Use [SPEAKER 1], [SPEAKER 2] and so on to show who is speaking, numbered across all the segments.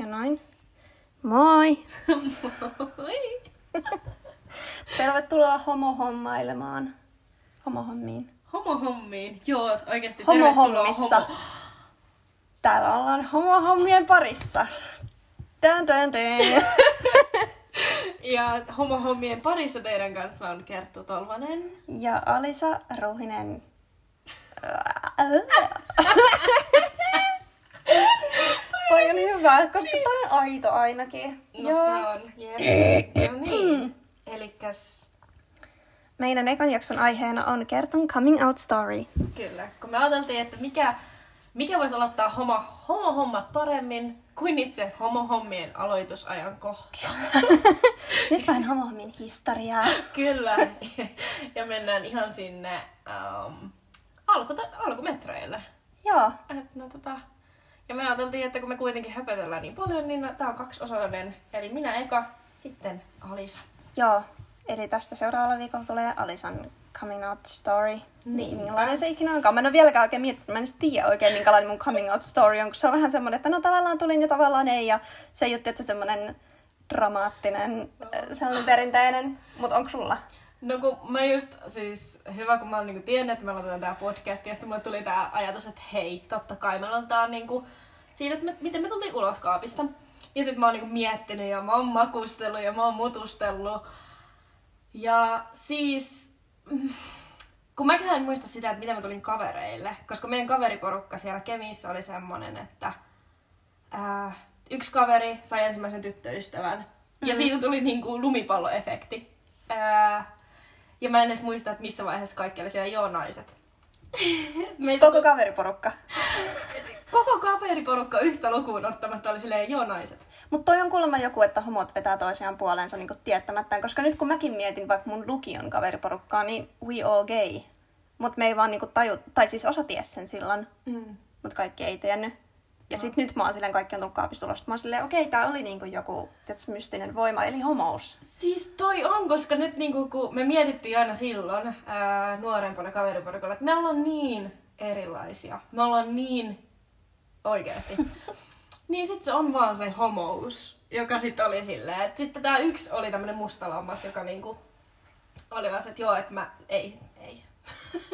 [SPEAKER 1] Ja noin. Moi!
[SPEAKER 2] Moi!
[SPEAKER 1] Tervetuloa homohommailemaan. Homohommiin.
[SPEAKER 2] Homohommiin. Joo, oikeasti
[SPEAKER 1] Homohommissa.
[SPEAKER 2] homo-
[SPEAKER 1] Täällä ollaan homohommien parissa. Tän, tän, tän.
[SPEAKER 2] Ja homohommien parissa teidän kanssa on Kerttu Tolvanen.
[SPEAKER 1] Ja Alisa Ruhinen. toi on hyvä, koska toi on aito ainakin.
[SPEAKER 2] No se on. Jep. No niin. Elikkäs
[SPEAKER 1] Meidän ekan jakson aiheena on Kertun coming out story.
[SPEAKER 2] kyllä, kun me ajateltiin, että mikä, mikä voisi aloittaa homo, homohommat paremmin kuin itse homohommien aloitusajan kohta.
[SPEAKER 1] Nyt vähän homohommin historiaa.
[SPEAKER 2] Kyllä. Ja mennään ihan sinne um, alku, alkumetreille.
[SPEAKER 1] Joo,
[SPEAKER 2] Et, no, tota, ja me ajateltiin, että kun me kuitenkin höpötellään niin paljon, niin tämä on kaksiosainen. Eli minä eka, sitten Alisa.
[SPEAKER 1] joo. Eli tästä seuraavalla viikolla tulee Alisan coming out story.
[SPEAKER 2] Niin.
[SPEAKER 1] Millainen se ikinä onkaan. Mä en ole vieläkään oikein miettinyt, mä en edes tiedä oikein minkälainen mun coming out story on, kun se on vähän semmoinen, että no tavallaan tulin ja tavallaan ei. Ja se ei ole tietysti semmoinen dramaattinen, äh, sellainen perinteinen. Mutta onko sulla?
[SPEAKER 2] No kun mä just, siis hyvä kun mä oon niinku tiennyt, että me aloitetaan tää podcast, ja sitten mulle tuli tää ajatus, että hei, totta kai me aloitetaan niinku siitä, että me, miten me tultiin ulos kaapista. Ja sitten mä oon niinku miettinyt ja mä oon makustellut ja mä oon mutustellut. Ja siis, mm, kun mäkään en muista sitä, että miten mä tulin kavereille, koska meidän kaveriporukka siellä Kemissä oli semmonen, että ää, yksi kaveri sai ensimmäisen tyttöystävän. Mm-hmm. Ja siitä tuli niinku lumipalloefekti. Ää, ja mä en edes muista, että missä vaiheessa kaikki oli siellä joo naiset. Meitä
[SPEAKER 1] Koko kaveriporukka.
[SPEAKER 2] koko kaveriporukka yhtä lukuun ottamatta oli silleen joo naiset.
[SPEAKER 1] Mutta toi on kuulemma joku, että homot vetää toisiaan puoleensa niinku tiettämättään, koska nyt kun mäkin mietin vaikka mun lukion kaveriporukkaa, niin we all gay. Mutta me ei vaan niinku taju, tai siis osa ties sen silloin,
[SPEAKER 2] Mm.
[SPEAKER 1] mutta kaikki ei tiennyt. Ja sit nyt mä oon silleen, kaikki on tullut kaapista ulos. Mä oon silleen, okei, tää oli niinku joku tiiätkö, mystinen voima, eli homous.
[SPEAKER 2] Siis toi on, koska nyt niinku, kun me mietittiin aina silloin ää, nuorempana kaveriporukalla, että me ollaan niin erilaisia. Me ollaan niin oikeasti. niin sit se on vaan se homous, joka sit oli silleen. Et sitten tää yksi oli tämmönen mustalammas, joka niinku oli vaan se, että joo, että mä, ei, ei.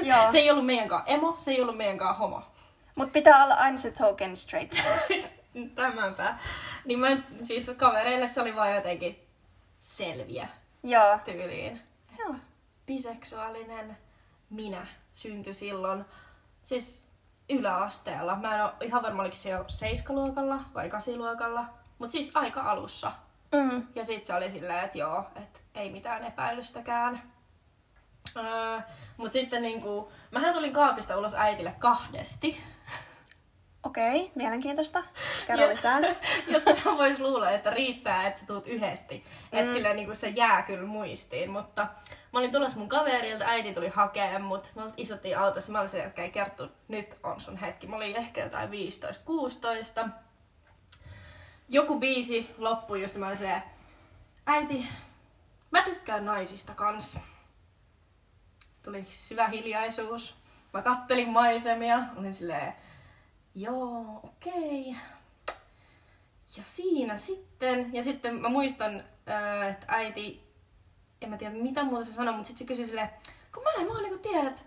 [SPEAKER 1] Joo.
[SPEAKER 2] se ei ollut meidänkaan emo, se ei ollut meidänkaan homo.
[SPEAKER 1] Mut pitää olla aina se token straight.
[SPEAKER 2] Tämänpä. Niin mä, siis kavereille se oli vaan jotenkin selviä
[SPEAKER 1] Joo.
[SPEAKER 2] tyyliin.
[SPEAKER 1] Joo.
[SPEAKER 2] Biseksuaalinen minä syntyi silloin, siis yläasteella. Mä en ole ihan varma, oliko se jo seiskaluokalla vai kasiluokalla, mutta siis aika alussa.
[SPEAKER 1] Mm.
[SPEAKER 2] Ja sit se oli silleen, että joo, että ei mitään epäilystäkään. Öö, mut sitten niinku, mähän tulin kaapista ulos äitille kahdesti.
[SPEAKER 1] Okei, mielenkiintoista. Kerro lisää.
[SPEAKER 2] Joskus mä vois luulla, että riittää, että sä tuut yhdesti. Mm. Että silleen niinku se jää kyllä muistiin. Mutta mä olin tulossa mun kaverilta, äiti tuli hakemaan mut. Me istuttiin autossa, mä olin se, että kerttu, nyt on sun hetki. Mä olin ehkä jotain 15-16. Joku biisi loppui just mä olin se, äiti, mä tykkään naisista kanssa. Tuli syvä hiljaisuus. Mä kattelin maisemia, olin silleen, joo, okei. Ja siinä sitten, ja sitten mä muistan, että äiti, en mä tiedä mitä muuta se sanoi, mutta sitten se kysyi silleen, kun mä en vaan niinku tiedä, että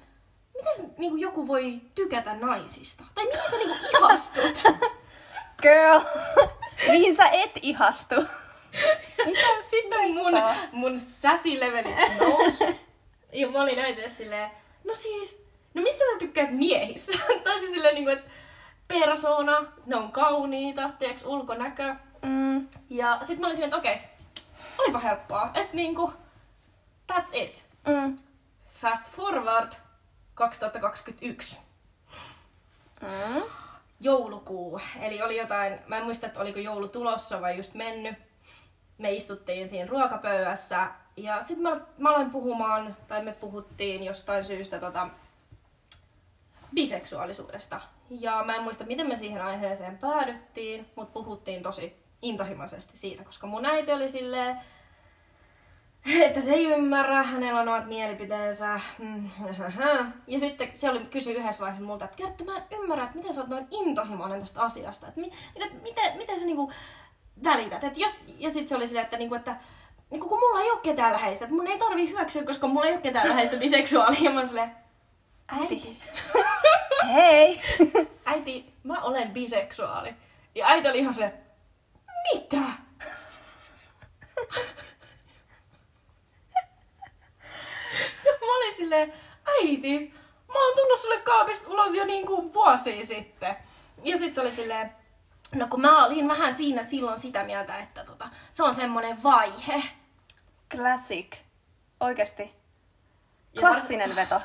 [SPEAKER 2] miten se, niinku joku voi tykätä naisista? Tai mihin sä niinku ihastut?
[SPEAKER 1] Girl, mihin sä et ihastu?
[SPEAKER 2] Sitten mun, mun säsilevelit nousi. Ja mä olin äiti silleen, no siis, no mistä sä tykkäät miehissä? tai siis silleen niinku, että persona, ne on kauniita, tiedätkö, ulkonäkö.
[SPEAKER 1] Mm.
[SPEAKER 2] Ja sit mä olin silleen, että okei, olipa helppoa. Että niinku, that's it.
[SPEAKER 1] Mm.
[SPEAKER 2] Fast forward 2021.
[SPEAKER 1] Mm.
[SPEAKER 2] Joulukuu. Eli oli jotain, mä en muista, että oliko joulu tulossa vai just mennyt. Me istuttiin siinä ruokapöydässä ja sitten mä, mä aloin puhumaan, tai me puhuttiin jostain syystä tota, biseksuaalisuudesta. Ja mä en muista, miten me siihen aiheeseen päädyttiin, mutta puhuttiin tosi intohimoisesti siitä, koska mun äiti oli silleen, että se ei ymmärrä, hänellä on omat mielipiteensä. Mm, Ja sitten se oli kysy yhdessä vaiheessa multa, että Kerttu, mä en ymmärrä, että miten sä oot noin intohimoinen tästä asiasta. Että mi- miten, miten, miten sä niinku välität. Et jos, ja sitten se oli silleen, että, niinku, että niinku, kun mulla ei ole ketään läheistä, että mun ei tarvi hyväksyä, koska mulla ei ole ketään läheistä biseksuaalia. Ja mä oon silleen,
[SPEAKER 1] Äiti. Hei!
[SPEAKER 2] äiti, mä olen biseksuaali. Ja äiti oli ihan silleen, mitä? mä olin silleen, äiti, mä oon tullut sulle kaapista ulos jo niinku vuosia sitten. Ja sit se oli silleen, no kun mä olin vähän siinä silloin sitä mieltä, että tota, se on semmonen vaihe.
[SPEAKER 1] Classic. Oikeesti. Klassinen veto.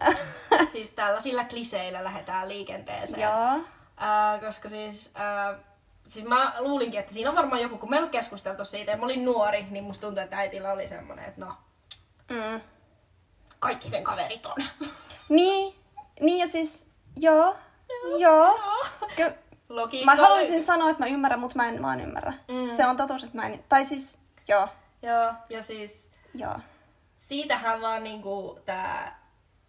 [SPEAKER 2] Siis tällaisilla kliseillä lähdetään liikenteeseen.
[SPEAKER 1] Joo.
[SPEAKER 2] Ää, koska siis, ää, siis mä luulinkin, että siinä on varmaan joku, kun me ei ollut keskusteltu siitä ja mä olin nuori, niin musta tuntui, että äitillä oli semmonen, että no,
[SPEAKER 1] Mm.
[SPEAKER 2] Kaikki sen kaverit on.
[SPEAKER 1] Niin, niin ja siis, joo, joo. Ky-
[SPEAKER 2] Logiikka
[SPEAKER 1] mä haluaisin
[SPEAKER 2] löytyy.
[SPEAKER 1] sanoa, että mä ymmärrän, mutta mä en vaan ymmärrä.
[SPEAKER 2] Mm.
[SPEAKER 1] Se on totuus, että mä en... Tai siis, joo,
[SPEAKER 2] Joo, ja siis
[SPEAKER 1] joo.
[SPEAKER 2] siitähän vaan niinku tää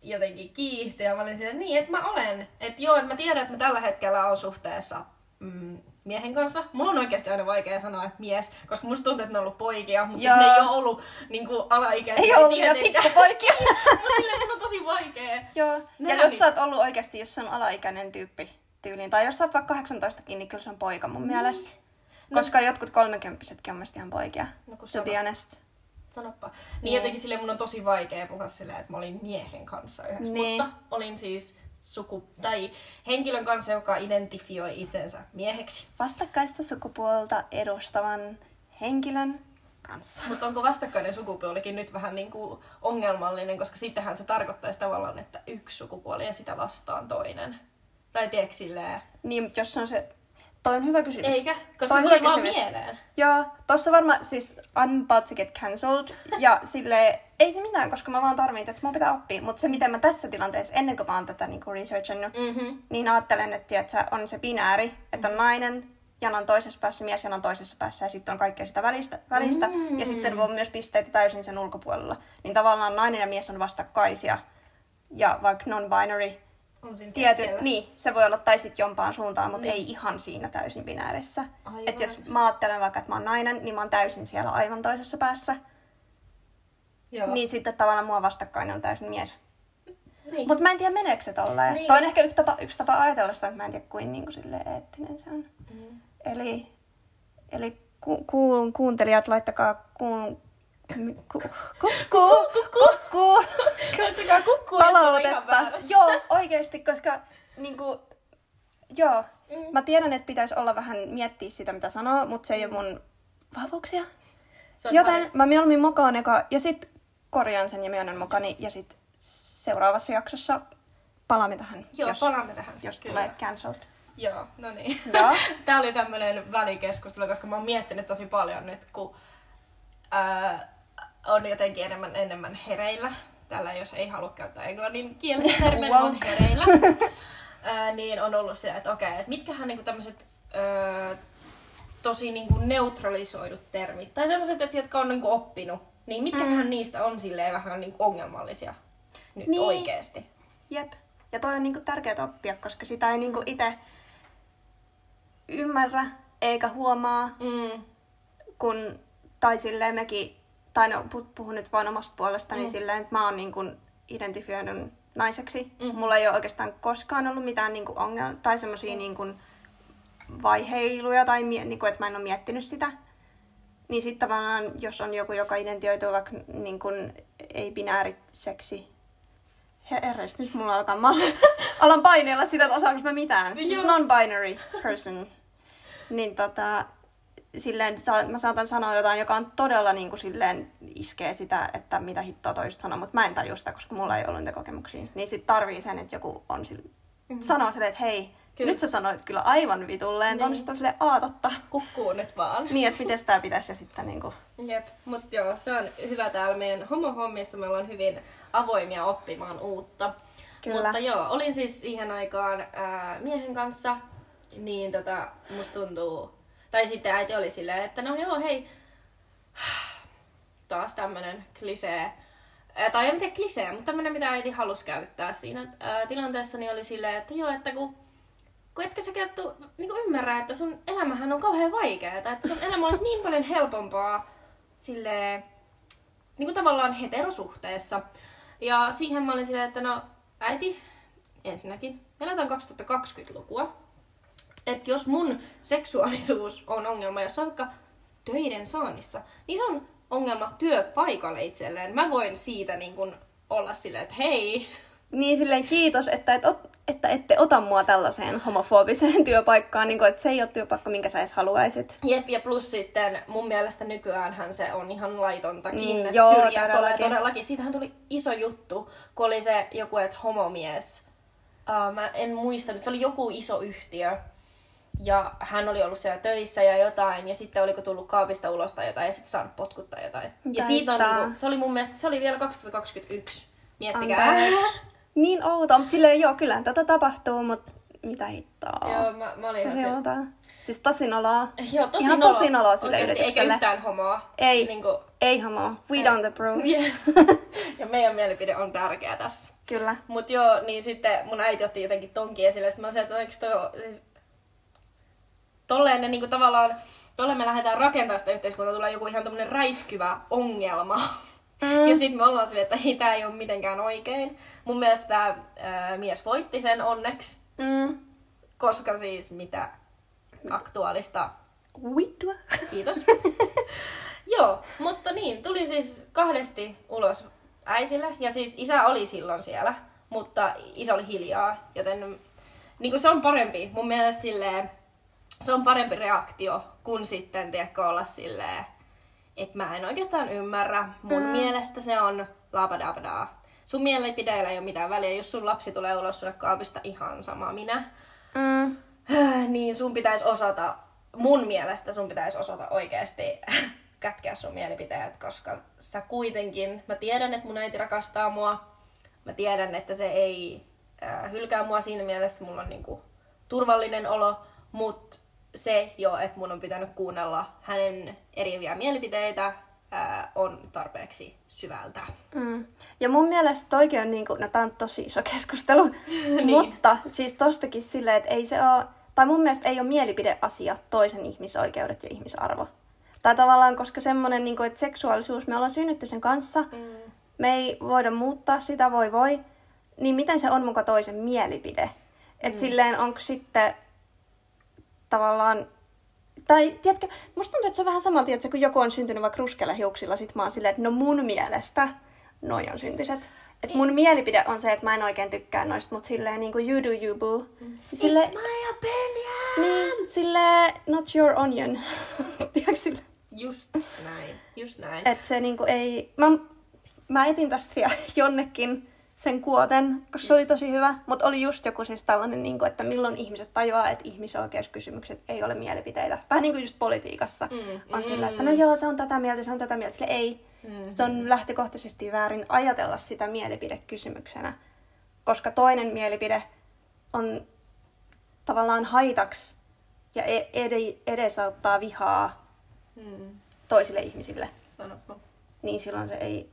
[SPEAKER 2] jotenkin kiihtyi ja mä olin silleen, niin, että mä olen. Että joo, että mä tiedän, että mä tällä hetkellä on suhteessa mm, miehen kanssa. Mulla on oikeasti aina vaikea sanoa, että mies, koska musta tuntuu, että ne on ollut poikia, mutta siis ne ei ole ollut niinku alaikäisiä.
[SPEAKER 1] Ei ollut vielä pikkupoikia.
[SPEAKER 2] Silleen, mun on tosi vaikea.
[SPEAKER 1] joo. Ja
[SPEAKER 2] Nehän
[SPEAKER 1] jos
[SPEAKER 2] niin-
[SPEAKER 1] sä oot ollut oikeasti, jos se on alaikäinen tyyppi tyyliin, tai jos sä oot vaikka 18 niin kyllä se on poika mun mielestä. Koska jotkut kolmekymppisetkin on mielestäni ihan poikia.
[SPEAKER 2] No kun
[SPEAKER 1] to be honest.
[SPEAKER 2] Sanoppa. Niin,
[SPEAKER 1] Niin.
[SPEAKER 2] jotenkin sille mun on tosi vaikea puhua silleen, että mä olin miehen kanssa yhdessä.
[SPEAKER 1] Niin.
[SPEAKER 2] Mutta olin siis suku... tai henkilön kanssa, joka identifioi itsensä mieheksi.
[SPEAKER 1] Vastakkaista sukupuolta edustavan henkilön kanssa.
[SPEAKER 2] Mutta onko vastakkainen sukupuolikin nyt vähän niin kuin ongelmallinen, koska sittenhän se tarkoittaisi tavallaan, että yksi sukupuoli ja sitä vastaan toinen. Tai tiedätkö silleen...
[SPEAKER 1] Niin, jos on se... Toi on hyvä kysymys.
[SPEAKER 2] Eikä, koska se tuli vaan mieleen.
[SPEAKER 1] Joo, tossa varmaan siis I'm about to get cancelled. Ja sille ei se mitään, koska mä vaan tarvitsen, että mun pitää oppia. Mutta se, miten mä tässä tilanteessa, ennen kuin mä oon tätä niinku researchannut,
[SPEAKER 2] Mm-hmm.
[SPEAKER 1] niin ajattelen, että tiedätkö, on se binääri, että on nainen, janan toisessa päässä, mies janan toisessa päässä ja sitten on kaikkea sitä välistä. välistä.
[SPEAKER 2] Mm.
[SPEAKER 1] Ja sitten on myös pisteitä täysin sen ulkopuolella. Niin tavallaan nainen ja mies on vastakkaisia. Ja vaikka non-binary,
[SPEAKER 2] On siinä
[SPEAKER 1] tiety,
[SPEAKER 2] keskellä.
[SPEAKER 1] niin, se voi olla tai sitten jompaan suuntaan, mutta ei ihan siinä täysin binäärissä. Että jos mä ajattelen vaikka, että mä oon nainen, niin mä oon täysin siellä aivan toisessa päässä.
[SPEAKER 2] Joo.
[SPEAKER 1] Niin sitten tavallaan mua vastakkainen on täysin mies.
[SPEAKER 2] niin.
[SPEAKER 1] Mutta mä en tiedä, meneekö se tolleen.
[SPEAKER 2] Niin.
[SPEAKER 1] Toi on ehkä yksi tapa, yksi tapa ajatella sitä, että mä en tiedä, kuin, niin kuin silleen eettinen se on.
[SPEAKER 2] Mm.
[SPEAKER 1] Eli, eli ku, ku, kuuntelijat, laittakaa ku, kukku, kukku,
[SPEAKER 2] kukkua, oon ihan
[SPEAKER 1] palautetta. Joo, oikeasti, koska niinku, joo,
[SPEAKER 2] Mm.
[SPEAKER 1] mä tiedän, että pitäisi olla vähän miettiä sitä, mitä sanoo, mutta se ei ole mun vahvuuksia. Joten
[SPEAKER 2] parempi.
[SPEAKER 1] mä mieluummin mokaan eka ja sit korjaan sen ja myönnän mokani ja sit seuraavassa jaksossa palaamme tähän,
[SPEAKER 2] Joo,
[SPEAKER 1] jos,
[SPEAKER 2] palaamme tähän.
[SPEAKER 1] jos
[SPEAKER 2] Kyllä.
[SPEAKER 1] tulee cancelled.
[SPEAKER 2] Joo, no niin.
[SPEAKER 1] Joo.
[SPEAKER 2] Tää oli tämmönen välikeskustelu, koska mä oon miettinyt tosi paljon nyt, kun ää, on jotenkin enemmän, enemmän hereillä. Tällä jos ei halua käyttää englannin kielistä termiä, on
[SPEAKER 1] Woke.
[SPEAKER 2] hereillä. ää, niin on ollut se, että okei, että mitkähän niinku tämmöiset tosi niinku neutralisoidut termit, tai sellaiset, että jotka on niinku oppinut, niin mitkähän niistä on silleen vähän niinku ongelmallisia nyt
[SPEAKER 1] Niin.
[SPEAKER 2] oikeesti.
[SPEAKER 1] Jep. Ja toi on niinku tärkeää oppia, koska sitä ei niinku itse ymmärrä eikä huomaa,
[SPEAKER 2] Mm.
[SPEAKER 1] kun, tai silleen mekin, tai no pu- puhun nyt vain omasta puolestani
[SPEAKER 2] Mm.
[SPEAKER 1] mm. silleen, että mä oon niin kuin identifioidun naiseksi. Mm. Mulla ei ole oikeastaan koskaan ollut mitään niin ongelmia tai semmoisia niin kuin vaiheiluja tai mie- niin kuin, että mä en ole miettinyt sitä. Niin sitten tavallaan, jos on joku, joka identioituu vaikka niin kuin ei-binääriseksi, Herres, nyt mulla alkaa, mä alan paineella sitä, että osaanko mä mitään. Siis non-binary person. Niin tota, silleen, mä saatan sanoa jotain, joka on todella niin kuin silleen iskee sitä, että mitä hittoa toista sanoo, mutta mä en tajua sitä, koska mulla ei ollut niitä kokemuksia. Niin sit tarvii sen, että joku on sille, mm-hmm. sanoo silleen, että hei,
[SPEAKER 2] Kyllä.
[SPEAKER 1] nyt sä sanoit kyllä aivan vitulleen, niin. On sitten silleen, aa totta.
[SPEAKER 2] Kukkuu nyt vaan.
[SPEAKER 1] Niin, että miten tää pitäisi ja sitten niinku,
[SPEAKER 2] Jep, mutta joo, se on hyvä täällä meidän homohommissa. Me ollaan hyvin avoimia oppimaan uutta.
[SPEAKER 1] Kyllä.
[SPEAKER 2] Mutta joo, olin siis siihen aikaan ää, miehen kanssa, niin tota, musta tuntuu... Tai sitten äiti oli silleen, että no joo, hei, taas tämmönen klisee. Tai en tiedä klisee, mutta tämmönen, mitä äiti halusi käyttää siinä ää, tilanteessa, niin oli silleen, että joo, että kun kun etkö sä kerttu, niin ymmärrä, että sun elämähän on kauhean vaikeaa, että sun elämä olisi niin paljon helpompaa sille niin kuin tavallaan heterosuhteessa. Ja siihen mä olin silleen, että no äiti, ensinnäkin, eletään 2020-lukua. Että jos mun seksuaalisuus on ongelma, jos on vaikka töiden saannissa, niin se on ongelma työpaikalle itselleen. Mä voin siitä niin kun olla silleen, että hei.
[SPEAKER 1] Niin silleen kiitos, että, et, että ette ota mua tällaiseen homofobiseen työpaikkaan, niin kun, että se ei ole työpaikka, minkä sä edes haluaisit.
[SPEAKER 2] Jep, ja plus sitten mun mielestä nykyäänhän se on ihan laitontakin.
[SPEAKER 1] Niin, joo, todellakin.
[SPEAKER 2] todellakin. Siitähän tuli iso juttu, kun oli se joku, että homomies. Uh, mä en muista se oli joku iso yhtiö ja hän oli ollut siellä töissä ja jotain, ja sitten oliko tullut kaapista ulos tai jotain, ja sitten saanut potkuttaa jotain. Ja siitä on, niinku, se oli mun mielestä, se oli vielä 2021. Miettikää.
[SPEAKER 1] niin outo, mutta silleen joo, kyllä tota tapahtuu, mutta mitä hittoa.
[SPEAKER 2] Joo, mä, mä olin
[SPEAKER 1] tosi ihan Siis tosi noloa.
[SPEAKER 2] Joo, tosi
[SPEAKER 1] Ihan
[SPEAKER 2] noloa.
[SPEAKER 1] tosi noloa sille Oikeasti,
[SPEAKER 2] yritykselle. Eikä yhtään homoa.
[SPEAKER 1] Ei, niin kuin... ei homoa. We ei. don't approve.
[SPEAKER 2] Yeah. ja meidän mielipide on tärkeä tässä.
[SPEAKER 1] Kyllä.
[SPEAKER 2] Mut joo, niin sitten mun äiti otti jotenkin tonkin esille, sitten mä sanoin, että eikö toi, siis tolleen ne niinku tavallaan, tolleen me lähdetään rakentamaan sitä yhteiskuntaa, tulee joku ihan tämmönen räiskyvä ongelma. Mm. Ja sitten me ollaan silleen, että ei, tää ei ole mitenkään oikein. Mun mielestä tämä mies voitti sen onneksi.
[SPEAKER 1] Mm.
[SPEAKER 2] Koska siis mitä aktuaalista...
[SPEAKER 1] Vittua.
[SPEAKER 2] Kiitos. Joo, mutta niin, tuli siis kahdesti ulos äitille. Ja siis isä oli silloin siellä, mutta isä oli hiljaa, joten niin kuin se on parempi. Mun mielestä silleen, se on parempi reaktio kuin sitten, tiedätkö, olla silleen, että mä en oikeastaan ymmärrä. Mun mm. mielestä se on labadabadaa. Sun mielipideillä ei ole mitään väliä. Jos sun lapsi tulee ulos sulle kaapista ihan sama minä,
[SPEAKER 1] mm.
[SPEAKER 2] niin sun pitäisi osata, mun mielestä sun pitäisi osata oikeasti kätkeä sun mielipiteet, koska sä kuitenkin, mä tiedän, että mun äiti rakastaa mua, mä tiedän, että se ei äh, hylkää mua siinä mielessä, mulla on niinku turvallinen olo, mutta se jo, että mun on pitänyt kuunnella hänen eriviä mielipiteitä, ää, on tarpeeksi syvältä.
[SPEAKER 1] Mm. Ja mun mielestä toikin on, niin kuin, no tää on tosi iso keskustelu, niin. mutta siis tostakin silleen, että ei se ole, tai mun mielestä ei ole mielipideasia toisen ihmisoikeudet ja ihmisarvo. Tai tavallaan, koska semmoinen, niin kuin, että seksuaalisuus, me ollaan synnytty sen kanssa, mm. me ei voida muuttaa sitä, voi voi, niin miten se on muka toisen mielipide? Että mm. silleen, onko sitten tavallaan tai tiedätkö, musta tuntuu, että se on vähän sama, tiedätkö, kun joku on syntynyt vaikka ruskella hiuksilla, sit mä oon silleen, että no mun mielestä noi on syntiset. Että mun mielipide on se, että mä en oikein tykkää noista, mutta silleen niin kuin you do you boo.
[SPEAKER 2] Sille, It's my opinion!
[SPEAKER 1] Niin, sille not your onion. tiedätkö sille?
[SPEAKER 2] Just näin, just näin.
[SPEAKER 1] Että se niinku ei... Mä, mä etin tästä vielä jonnekin sen kuoten, koska se oli tosi hyvä. Mutta oli just joku siis tällainen, niin kuin, että milloin ihmiset tajuaa, että ihmisoikeuskysymykset ei ole mielipiteitä. Vähän niin kuin just politiikassa mm. on mm. sillä, että no joo, se on tätä mieltä, se on tätä mieltä. Sille ei. Mm. Se on lähtökohtaisesti väärin ajatella sitä mielipidekysymyksenä, koska toinen mielipide on tavallaan haitaksi ja ed- edesauttaa vihaa mm. toisille ihmisille.
[SPEAKER 2] Sanoppa.
[SPEAKER 1] Niin silloin se ei...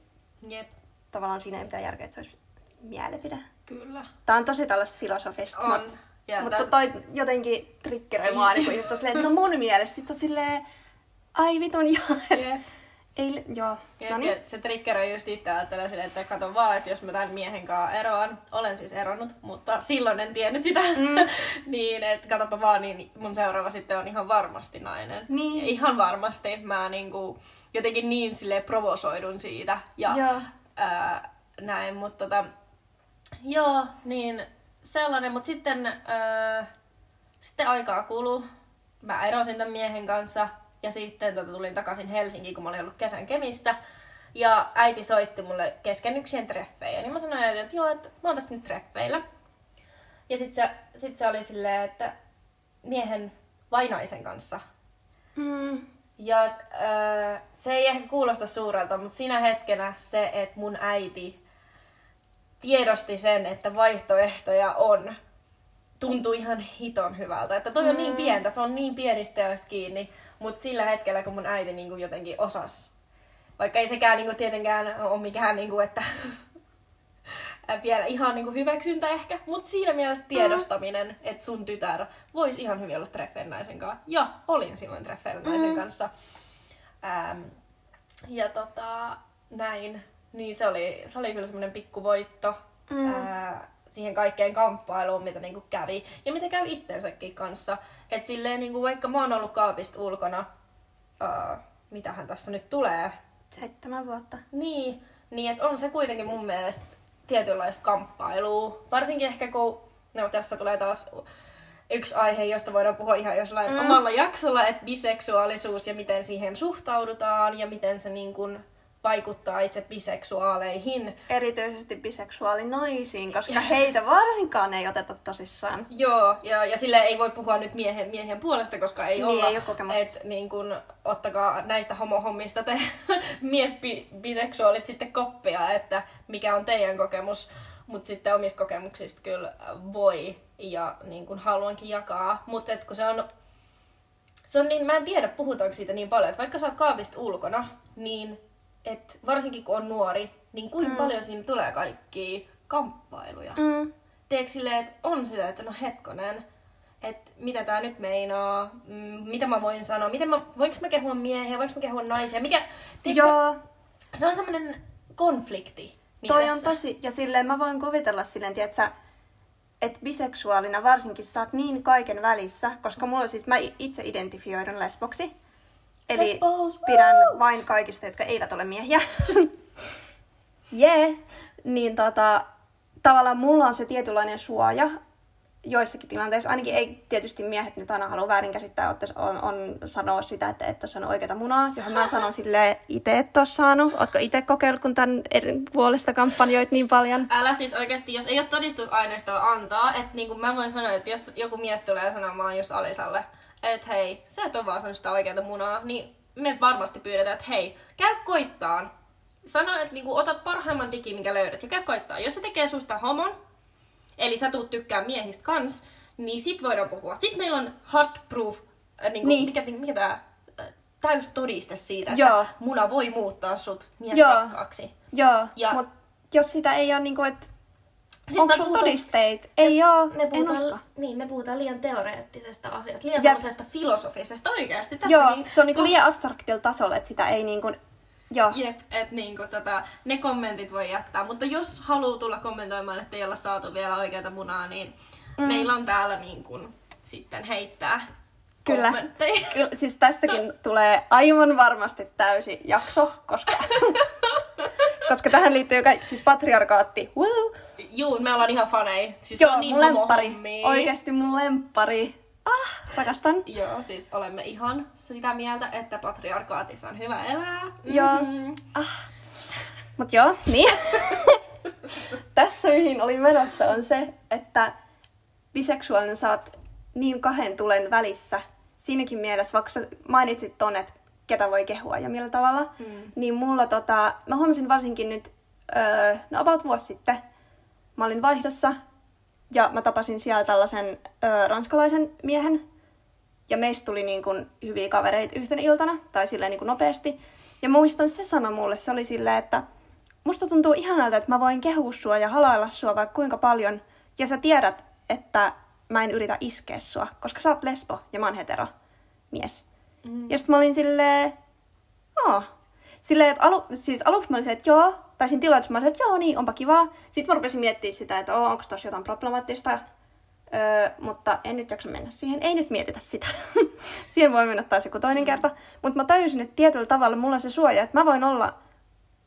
[SPEAKER 2] Jep.
[SPEAKER 1] Tavallaan siinä ei mitään järkeä, että se olisi mielipide.
[SPEAKER 2] Kyllä.
[SPEAKER 1] Tää on tosi tällaista filosofista,
[SPEAKER 2] on.
[SPEAKER 1] mutta mut kun toi jotenkin triggeroi mua, niin just silleen, että no mun mielestä sit on silleen, ai vitun joo, yeah. ei, joo.
[SPEAKER 2] Ja, no niin. Se triggeroi just itse ajattelee silleen, että kato vaan, että jos mä tämän miehen kanssa eroan, olen siis eronnut, mutta silloin en tiennyt sitä, mm. niin että katsopa vaan, niin mun seuraava sitten on ihan varmasti nainen.
[SPEAKER 1] Niin.
[SPEAKER 2] Ja ihan varmasti mä niinku, jotenkin niin sille provosoidun siitä ja ää, näin, mutta tota, Joo, niin sellainen, mutta sitten, öö, sitten aikaa kuluu. Mä erosin tämän miehen kanssa ja sitten tota, tulin takaisin Helsinkiin, kun mä olin ollut kesän Kemissä. Ja äiti soitti mulle kesken yksien treffejä. Niin mä sanoin äiti, että joo, että mä oon tässä nyt treffeillä. Ja sitten se, sit se oli silleen, että miehen vainaisen kanssa.
[SPEAKER 1] Mm.
[SPEAKER 2] Ja öö, se ei ehkä kuulosta suurelta, mutta siinä hetkenä se, että mun äiti tiedosti sen, että vaihtoehtoja on, tuntui ihan hiton hyvältä. Että toi mm. on niin mm. pientä, se on niin pienistä teoista kiinni, mutta sillä hetkellä, kun mun äiti niin kuin jotenkin osas, vaikka ei sekään niin kuin tietenkään ole mikään, niin kuin, että vielä ihan niinku hyväksyntä ehkä, mutta siinä mielessä tiedostaminen, että sun tytär voisi ihan hyvin olla treffeillä naisen kanssa. Ja olin silloin treffeillä naisen kanssa. Ähm, ja tota, näin. Niin se oli, se oli kyllä semmoinen pikkuvoitto mm. ää, siihen kaikkeen kamppailuun, mitä niinku kävi. Ja mitä käy itsensäkin kanssa. Et silleen niinku, vaikka mä oon ollut kaapista ulkona, ää, mitähän tässä nyt tulee,
[SPEAKER 1] Seitsemän vuotta.
[SPEAKER 2] niin, niin että on se kuitenkin mun mielestä tietynlaista kamppailua. Varsinkin ehkä kun, no tässä tulee taas yksi aihe, josta voidaan puhua ihan jollain mm. omalla jaksolla, että biseksuaalisuus ja miten siihen suhtaudutaan ja miten se niin kuin vaikuttaa itse biseksuaaleihin.
[SPEAKER 1] Erityisesti biseksuaalinaisiin, koska heitä varsinkaan ei oteta tosissaan.
[SPEAKER 2] Joo, ja, ja sille ei voi puhua nyt miehen, miehen puolesta, koska ei
[SPEAKER 1] Niin,
[SPEAKER 2] olla,
[SPEAKER 1] ei ole kokemusta.
[SPEAKER 2] että niin kun, ottakaa näistä homohommista te miesbiseksuaalit sitten koppia, että mikä on teidän kokemus, mutta sitten omista kokemuksista kyllä voi ja niin kun haluankin jakaa, mutta kun se on se on niin, mä en tiedä puhutaanko siitä niin paljon, että vaikka sä oot kaapista ulkona, niin et varsinkin kun on nuori, niin kuinka mm. paljon siinä tulee kaikki kamppailuja.
[SPEAKER 1] Mm.
[SPEAKER 2] Teekö silleen, että on sillä, että no hetkonen, että mitä tää nyt meinaa, mm, mitä mä voin sanoa, miten mä, voinko mä kehua miehiä, voinko mä kehua naisia, mikä, tiedätkö,
[SPEAKER 1] Joo,
[SPEAKER 2] se on semmoinen konflikti
[SPEAKER 1] toi
[SPEAKER 2] mielessä.
[SPEAKER 1] on tosi, ja silleen mä voin kuvitella silleen, tiedätkö, että biseksuaalina varsinkin oot niin kaiken välissä, koska mulla siis, mä itse identifioidun lesboksi. Eli pidän vain kaikista, jotka eivät ole miehiä. Jee! yeah. Niin tota, tavallaan mulla on se tietynlainen suoja joissakin tilanteissa. Ainakin ei tietysti miehet nyt aina halua väärinkäsittää, että on, on sanoa sitä, että et ole saanut oikeata munaa, johon mä sanon sille itse et ole saanut. Ootko itse kokeillut, kun tämän eri puolesta kampanjoit niin paljon?
[SPEAKER 2] Älä siis oikeasti, jos ei ole todistusaineistoa antaa, että niin kuin mä voin sanoa, että jos joku mies tulee sanomaan just Alisalle, että hei, sä et ole vaan saanut sitä oikeaa munaa, niin me varmasti pyydetään, että hei, käy koittaan. Sano, että niin kuin, otat parhaimman digin, minkä löydät, ja käy koittaa. Jos se tekee susta homon, eli sä tuut tykkää miehistä kans, niin sit voidaan puhua. Sitten meillä on hard proof, äh, niin kuin,
[SPEAKER 1] Niin.
[SPEAKER 2] mikä, mikä tää, äh, täys todiste siitä,
[SPEAKER 1] Joo.
[SPEAKER 2] että muna voi muuttaa sut
[SPEAKER 1] Joo.
[SPEAKER 2] miesrakkaaksi.
[SPEAKER 1] Joo,
[SPEAKER 2] Ja-
[SPEAKER 1] mutta jos sitä ei ole niinku, että
[SPEAKER 2] Sit
[SPEAKER 1] onko
[SPEAKER 2] mä
[SPEAKER 1] sulla todisteet? Ei oo,
[SPEAKER 2] me
[SPEAKER 1] en
[SPEAKER 2] puhutaan,
[SPEAKER 1] usko.
[SPEAKER 2] Niin, me puhutaan liian teoreettisesta asiasta, liian
[SPEAKER 1] Jep.
[SPEAKER 2] semmoisesta filosofisesta oikeasti. Tässä
[SPEAKER 1] Joo,
[SPEAKER 2] niin,
[SPEAKER 1] se on niinku liian abstraktilla tasolla, että sitä ei niinku... Joo.
[SPEAKER 2] Jep, että niinku, tota, ne kommentit voi jättää. Mutta jos haluaa tulla kommentoimaan, että ei olla saatu vielä oikeata munaa, niin mm. meillä on täällä niin kuin, sitten heittää
[SPEAKER 1] Kyllä. Kyllä, siis tästäkin tulee aivan varmasti täysi jakso, koska, koska tähän liittyy kaikki, siis patriarkaatti. Woo!
[SPEAKER 2] Juu, me ollaan ihan faneja. Siis
[SPEAKER 1] Joo,
[SPEAKER 2] on niin
[SPEAKER 1] mun lemppari. Oikeesti mun lemppari. Ah, rakastan.
[SPEAKER 2] Joo, siis olemme ihan sitä mieltä, että patriarkaatissa on hyvä elää.
[SPEAKER 1] Joo.
[SPEAKER 2] Mhm.
[SPEAKER 1] Mut joo, niin. Tässä mihin olin menossa on se, että biseksuaalinen saat niin kahden tulen välissä. Siinäkin mielessä, vaikka sä mainitsit ton, että ketä voi kehua ja millä tavalla, mm. niin mulla tota, mä huomasin varsinkin nyt, öö, no about vuosi sitten, mä olin vaihdossa ja mä tapasin siellä tällaisen öö, ranskalaisen miehen. Ja meistä tuli niin kuin hyviä kavereita yhtenä iltana, tai silleen niin kuin nopeasti. Ja muistan se sana mulle, se oli silleen, että musta tuntuu ihanalta, että mä voin kehua sua ja halailla sua vaikka kuinka paljon. Ja sä tiedät, että mä en yritä iskeä sua, koska sä oot lesbo ja mä oon hetero mies. Mm. Ja sit mä olin silleen, Aa. Silleen, että alu, siis aluksi mä olin se, että joo, tai siinä tilanteessa mä olin, että joo, niin, onpa kivaa. Sitten mä rupesin miettimään sitä, että onko tossa jotain problemaattista. Öö, mutta en nyt jaksa mennä siihen. Ei nyt mietitä sitä. siihen voi mennä taas joku toinen kerta. Mutta mä tajusin, että tietyllä tavalla mulla on se suoja, että mä voin olla...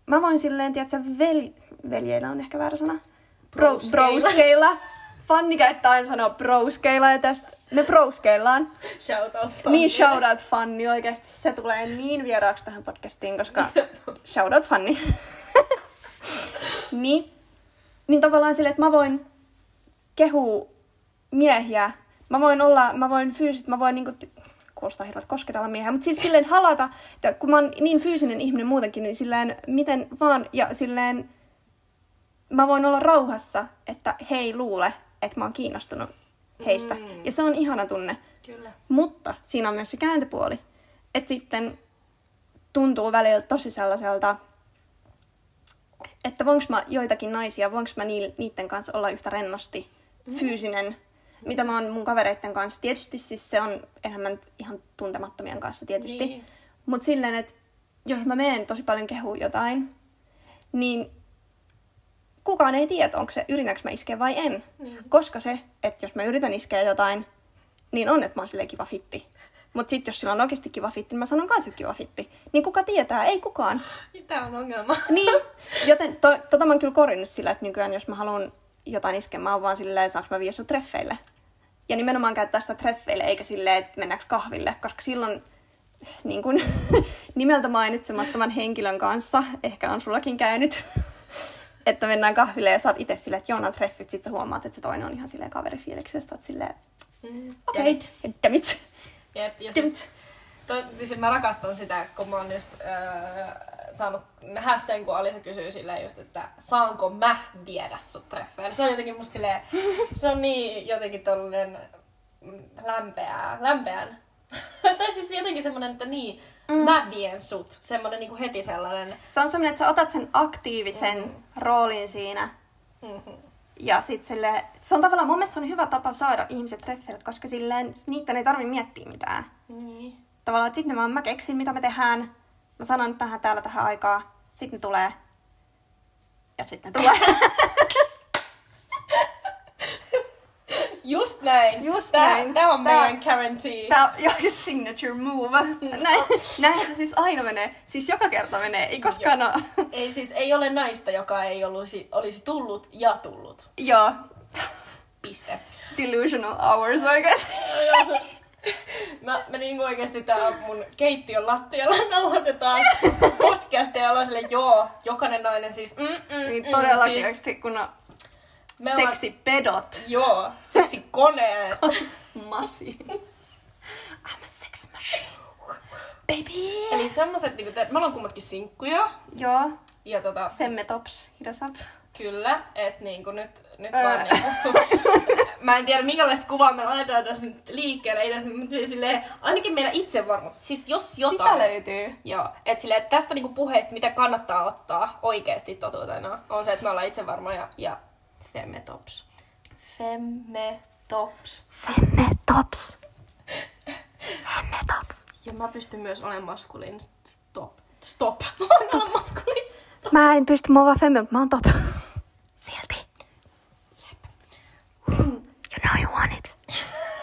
[SPEAKER 1] Mä voin silleen, tiedätkö, veli, veljeillä on ehkä väärä sana. Bro,
[SPEAKER 2] Broskeilla.
[SPEAKER 1] broskeilla. Fanni käyttää aina sanoa broskeilla ja tästä me broskeillaan.
[SPEAKER 2] Shout out
[SPEAKER 1] Niin, shout out Fanni oikeasti. Se tulee niin vieraaksi tähän podcastiin, koska shout out Fanni. niin, niin tavallaan silleen, että mä voin kehua miehiä. Mä voin olla, mä voin fyysisesti, mä voin niinku, kuulostaa hirveältä kosketella miehiä, mutta siis silleen halata, että kun mä oon niin fyysinen ihminen muutenkin, niin silleen miten vaan, ja silleen mä voin olla rauhassa, että he ei luule, että mä oon kiinnostunut heistä.
[SPEAKER 2] Mm.
[SPEAKER 1] Ja se on ihana tunne.
[SPEAKER 2] Kyllä.
[SPEAKER 1] Mutta siinä on myös se kääntöpuoli, että sitten tuntuu välillä tosi sellaiselta että voinko mä joitakin naisia, voinko mä niiden kanssa olla yhtä rennosti
[SPEAKER 2] Mm.
[SPEAKER 1] fyysinen, mitä mä oon mun kavereiden kanssa. Tietysti siis se on enemmän ihan tuntemattomien kanssa tietysti.
[SPEAKER 2] Niin.
[SPEAKER 1] Mutta silleen, että jos mä meen tosi paljon kehuu jotain, niin kukaan ei tiedä, onko se, yritänkö mä iskeä vai en.
[SPEAKER 2] Niin.
[SPEAKER 1] Koska se, että jos mä yritän iskeä jotain, niin on, että mä oon silleen kiva fitti. Mutta sitten jos sillä on oikeasti kiva fitti, niin mä sanon kanssa, että kiva fitti. Niin kuka tietää? Ei kukaan.
[SPEAKER 2] Tämä on ongelma.
[SPEAKER 1] Niin, joten to, tota mä oon kyllä korjannut sillä, että nykyään jos mä haluan jotain iskeä, mä oon vaan silleen, saanko mä viedä treffeille. Ja nimenomaan käyttää sitä treffeille, eikä silleen, että mennäänkö kahville, koska silloin niin kun, nimeltä mainitsemattoman henkilön kanssa, ehkä on sullakin käynyt, että mennään kahville ja oot itse silleen, että joo, on treffit, sit sä huomaat, että se toinen on ihan silleen kaverifiiliksestä, että silleen,
[SPEAKER 2] Mm.
[SPEAKER 1] okei, okay, damn it,
[SPEAKER 2] Jep, ja sit,
[SPEAKER 1] it.
[SPEAKER 2] to, siis mä rakastan sitä, kun mä oon just öö, saanut nähdä sen, kun Alisa kysyy silleen just, että saanko mä viedä sut treffeille. Se on jotenkin musta silleen, se on niin jotenkin tollanen mm, lämpeää, lämpeän. tai siis jotenkin semmonen, että niin, mm. mä vien sut. Semmonen niinku heti sellainen,
[SPEAKER 1] Se on semmoinen, että sä otat sen aktiivisen
[SPEAKER 2] Mm.
[SPEAKER 1] roolin siinä,
[SPEAKER 2] mm-hmm.
[SPEAKER 1] Ja sit sille, se on tavallaan mun mielestä se on hyvä tapa saada ihmiset treffeille, koska silleen niitä ei tarvi miettiä mitään.
[SPEAKER 2] niin.
[SPEAKER 1] Tavallaan, että sitten vaan mä keksin, mitä me tehdään. Mä sanon tähän täällä tähän aikaa. Sitten ne tulee. Ja sitten ne tulee.
[SPEAKER 2] Just näin.
[SPEAKER 1] Just
[SPEAKER 2] tää,
[SPEAKER 1] näin.
[SPEAKER 2] Tää on
[SPEAKER 1] Tää-
[SPEAKER 2] meidän guarantee.
[SPEAKER 1] Tää on jokin signature move. Näin, näinhän se siis aina menee. Siis joka kerta menee. Ei koskaan ole.
[SPEAKER 2] Ei siis, ei ole naista, joka ei olisi, olisi tullut ja tullut.
[SPEAKER 1] Joo.
[SPEAKER 2] Piste.
[SPEAKER 1] Delusional hours oikeesti.
[SPEAKER 2] Mä, mä niinku oikeesti tää mun keittiön lattialla nauhoitetaan podcastia ja ollaan silleen, joo, jokainen nainen siis, mm, mm,
[SPEAKER 1] Niin
[SPEAKER 2] mm,
[SPEAKER 1] todellakin
[SPEAKER 2] siis,
[SPEAKER 1] oikeesti, kun on
[SPEAKER 2] me ollaan-
[SPEAKER 1] seksipedot.
[SPEAKER 2] Joo, seksikoneet.
[SPEAKER 1] Masi. I'm a sex machine. Baby.
[SPEAKER 2] Eli semmoset, niinku, te, me ollaan kummatkin sinkkuja.
[SPEAKER 1] Joo.
[SPEAKER 2] Ja tota,
[SPEAKER 1] Femme tops. Up.
[SPEAKER 2] kyllä, että niinku nyt, nyt
[SPEAKER 1] Öö.
[SPEAKER 2] vaan niinku, Mä en tiedä, minkälaista kuvaa me laitetaan tässä nyt liikkeelle. Ei tässä, mutta siis silleen, ainakin meillä itse varma. Siis jos jotain.
[SPEAKER 1] Sitä löytyy.
[SPEAKER 2] Joo, että silleen, että tästä niinku puheesta, mitä kannattaa ottaa oikeasti totuutena, on se, että me ollaan itsevarmoja ja femme tops. Femme tops.
[SPEAKER 1] Femme tops. Femme tops.
[SPEAKER 2] Ja mä pystyn myös olemaan maskuliin. Stop. Stop. Mä olla maskuliin.
[SPEAKER 1] Mä en pysty, mä oon vaan femme, mutta mä oon top. Silti.
[SPEAKER 2] Jep.
[SPEAKER 1] You know you want it.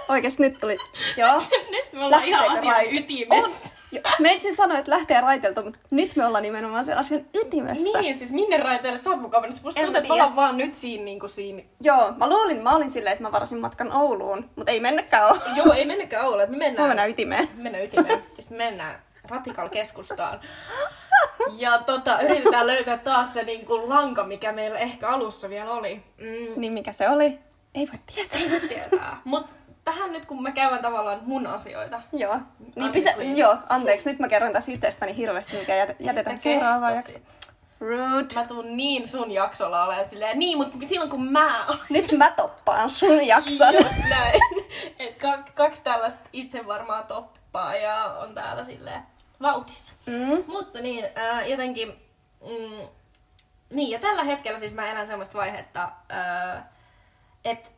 [SPEAKER 1] Oikeesti nyt tuli. Joo.
[SPEAKER 2] Nyt me ollaan ihan
[SPEAKER 1] Lähteekö
[SPEAKER 2] asian
[SPEAKER 1] rai-
[SPEAKER 2] ytimessä.
[SPEAKER 1] On. Mä ensin sanoin, että lähtee raiteilta, mutta nyt me ollaan nimenomaan sen asian ytimessä.
[SPEAKER 2] Niin, siis minne raiteille sä oot mukana? Musta tuntuu, että me ollaan vaan nyt siinä, niinku siinä.
[SPEAKER 1] Joo, mä luulin, mä olin silleen, että mä varasin matkan Ouluun, mutta ei mennäkään Ouluun.
[SPEAKER 2] Joo, ei mennäkään Ouluun, että me mennään.
[SPEAKER 1] mennään ytimeen.
[SPEAKER 2] Me mennään ytimeen. Ja sitten mennään Ratikal keskustaan. Ja tota, yritetään löytää taas se niin kuin lanka, mikä meillä ehkä alussa vielä oli. Mm,
[SPEAKER 1] Niin mikä se oli? Ei voi tietää.
[SPEAKER 2] ei nyt tietää. Mut tähän nyt, kun mä käyn tavallaan mun asioita.
[SPEAKER 1] Joo. Niin pistä,
[SPEAKER 2] queen.
[SPEAKER 1] joo, anteeksi, nyt mä kerron taas itsestäni hirveästi, mikä jät- jätetään
[SPEAKER 2] Mitä
[SPEAKER 1] seuraavaan jaksoon. Rude.
[SPEAKER 2] Mä tuun niin sun jaksolla olemaan silleen, niin, mutta silloin kun mä olen
[SPEAKER 1] Nyt mä toppaan sun jakson.
[SPEAKER 2] Just näin. Et kak- kaksi tällaista itsevarmaa toppaa ja on täällä silleen vauhdissa.
[SPEAKER 1] Mm.
[SPEAKER 2] Mutta niin, äh, jotenkin... Mm, niin, ja tällä hetkellä siis mä elän semmoista vaihetta, äh, että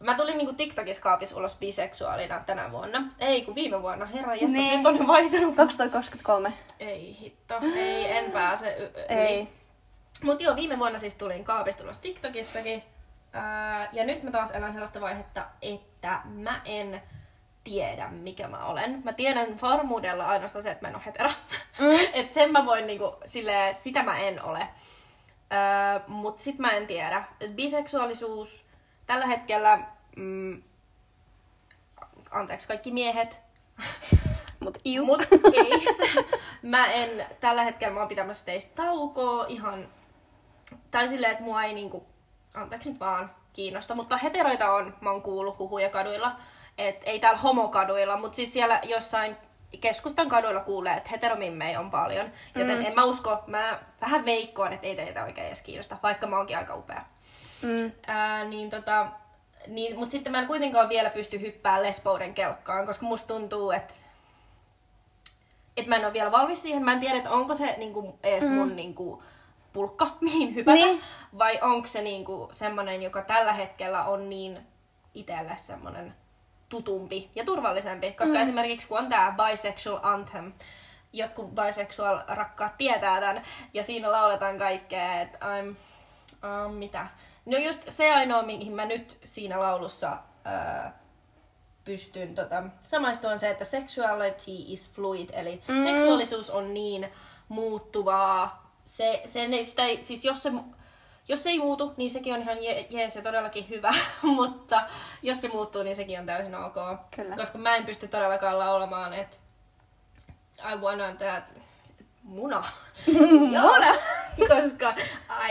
[SPEAKER 2] mä tulin niinku TikTokissa kaapissa ulos biseksuaalina tänä vuonna. Ei, kun viime vuonna. Herra jästäs,
[SPEAKER 1] Niin.
[SPEAKER 2] nyt on vaihtunut.
[SPEAKER 1] 2023.
[SPEAKER 2] Ei hitto, ei, en pääse y-
[SPEAKER 1] Ei.
[SPEAKER 2] Mut joo, viime vuonna siis tulin kaapista ulos TikTokissakin. Ää, ja nyt mä taas elän sellaista vaihetta, että mä en tiedä, mikä mä olen. Mä tiedän varmuudella ainoastaan se, että mä en ole hetero. Mm. Et sen mä voin niinku, silleen, sitä mä en ole. Öö, mut sit mä en tiedä. Et biseksuaalisuus tällä hetkellä, mm, anteeksi kaikki miehet,
[SPEAKER 1] Mut iu.
[SPEAKER 2] Mut ei. Mä en, tällä hetkellä mä oon pitämässä teistä taukoa ihan, tai silleen, että mua ei niinku, anteeksi nyt vaan, kiinnosta, mutta heteroita on, mä oon kuullut huhuja kaduilla, et ei täällä homokaduilla, mutta siis siellä jossain keskustan kaduilla kuulee, että heteromimmei on paljon, joten mm. en mä usko, mä vähän veikkoon, että ei teitä oikein edes kiinnosta, vaikka mä oonkin aika upea.
[SPEAKER 1] Mm.
[SPEAKER 2] Ää, niin tota, niin, mutta sitten mä en kuitenkaan vielä pysty hyppää lesbouden kelkkaan, koska musta tuntuu, että et mä en ole vielä valmis siihen. Mä en tiedä, että onko se niinku, edes mun niinku, pulkka, mihin hypätä.
[SPEAKER 1] Niin.
[SPEAKER 2] Vai onko se niinku semmonen, joka tällä hetkellä on niin itselle semmonen tutumpi ja turvallisempi. Koska mm. esimerkiksi kun on tää Bisexual Anthem, jotkut bisexual rakkaat tietää tämän, ja siinä lauletaan kaikkea, että I'm, um, mitä? No just se ainoa, mihin mä nyt siinä laulussa uh, pystyn tota, samaistumaan se, että sexuality is fluid, eli mm. seksuaalisuus on niin muuttuvaa. Se, se, ne, sitä ei, siis jos se, jos se ei muutu, niin sekin on ihan je- jees ja todellakin hyvä, mutta jos se muuttuu, niin sekin on täysin ok.
[SPEAKER 1] Kyllä.
[SPEAKER 2] Koska mä en pysty todellakaan laulamaan, että I wanna that muna.
[SPEAKER 1] Muna!
[SPEAKER 2] Koska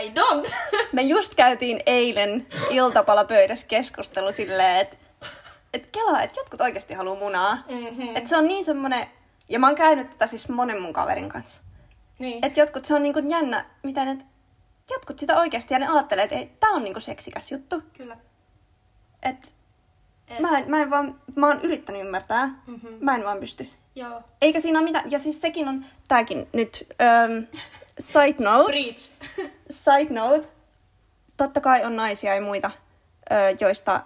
[SPEAKER 2] I don't.
[SPEAKER 1] Me just käytiin eilen iltapalapöydässä keskustelu silleen, että et kelaa, että jotkut oikeasti haluaa munaa.
[SPEAKER 2] Mhm.
[SPEAKER 1] Että se on niin semmonen, ja mä oon käynyt tätä siis monen mun kaverin kanssa.
[SPEAKER 2] Niin.
[SPEAKER 1] Että jotkut, se on niinku jännä, miten et, jotkut sitä oikeasti ja ne ajattelee, että ei, tää on niinku seksikäs juttu.
[SPEAKER 2] Kyllä.
[SPEAKER 1] Et,
[SPEAKER 2] Et,
[SPEAKER 1] mä, en, mä, en vaan, mä oon yrittänyt ymmärtää,
[SPEAKER 2] Mhm.
[SPEAKER 1] mä en vaan pysty.
[SPEAKER 2] Joo.
[SPEAKER 1] Eikä siinä ole mitään, ja siis sekin on, tääkin nyt, um, side note,
[SPEAKER 2] Preach.
[SPEAKER 1] side note, totta kai on naisia ja muita, joista,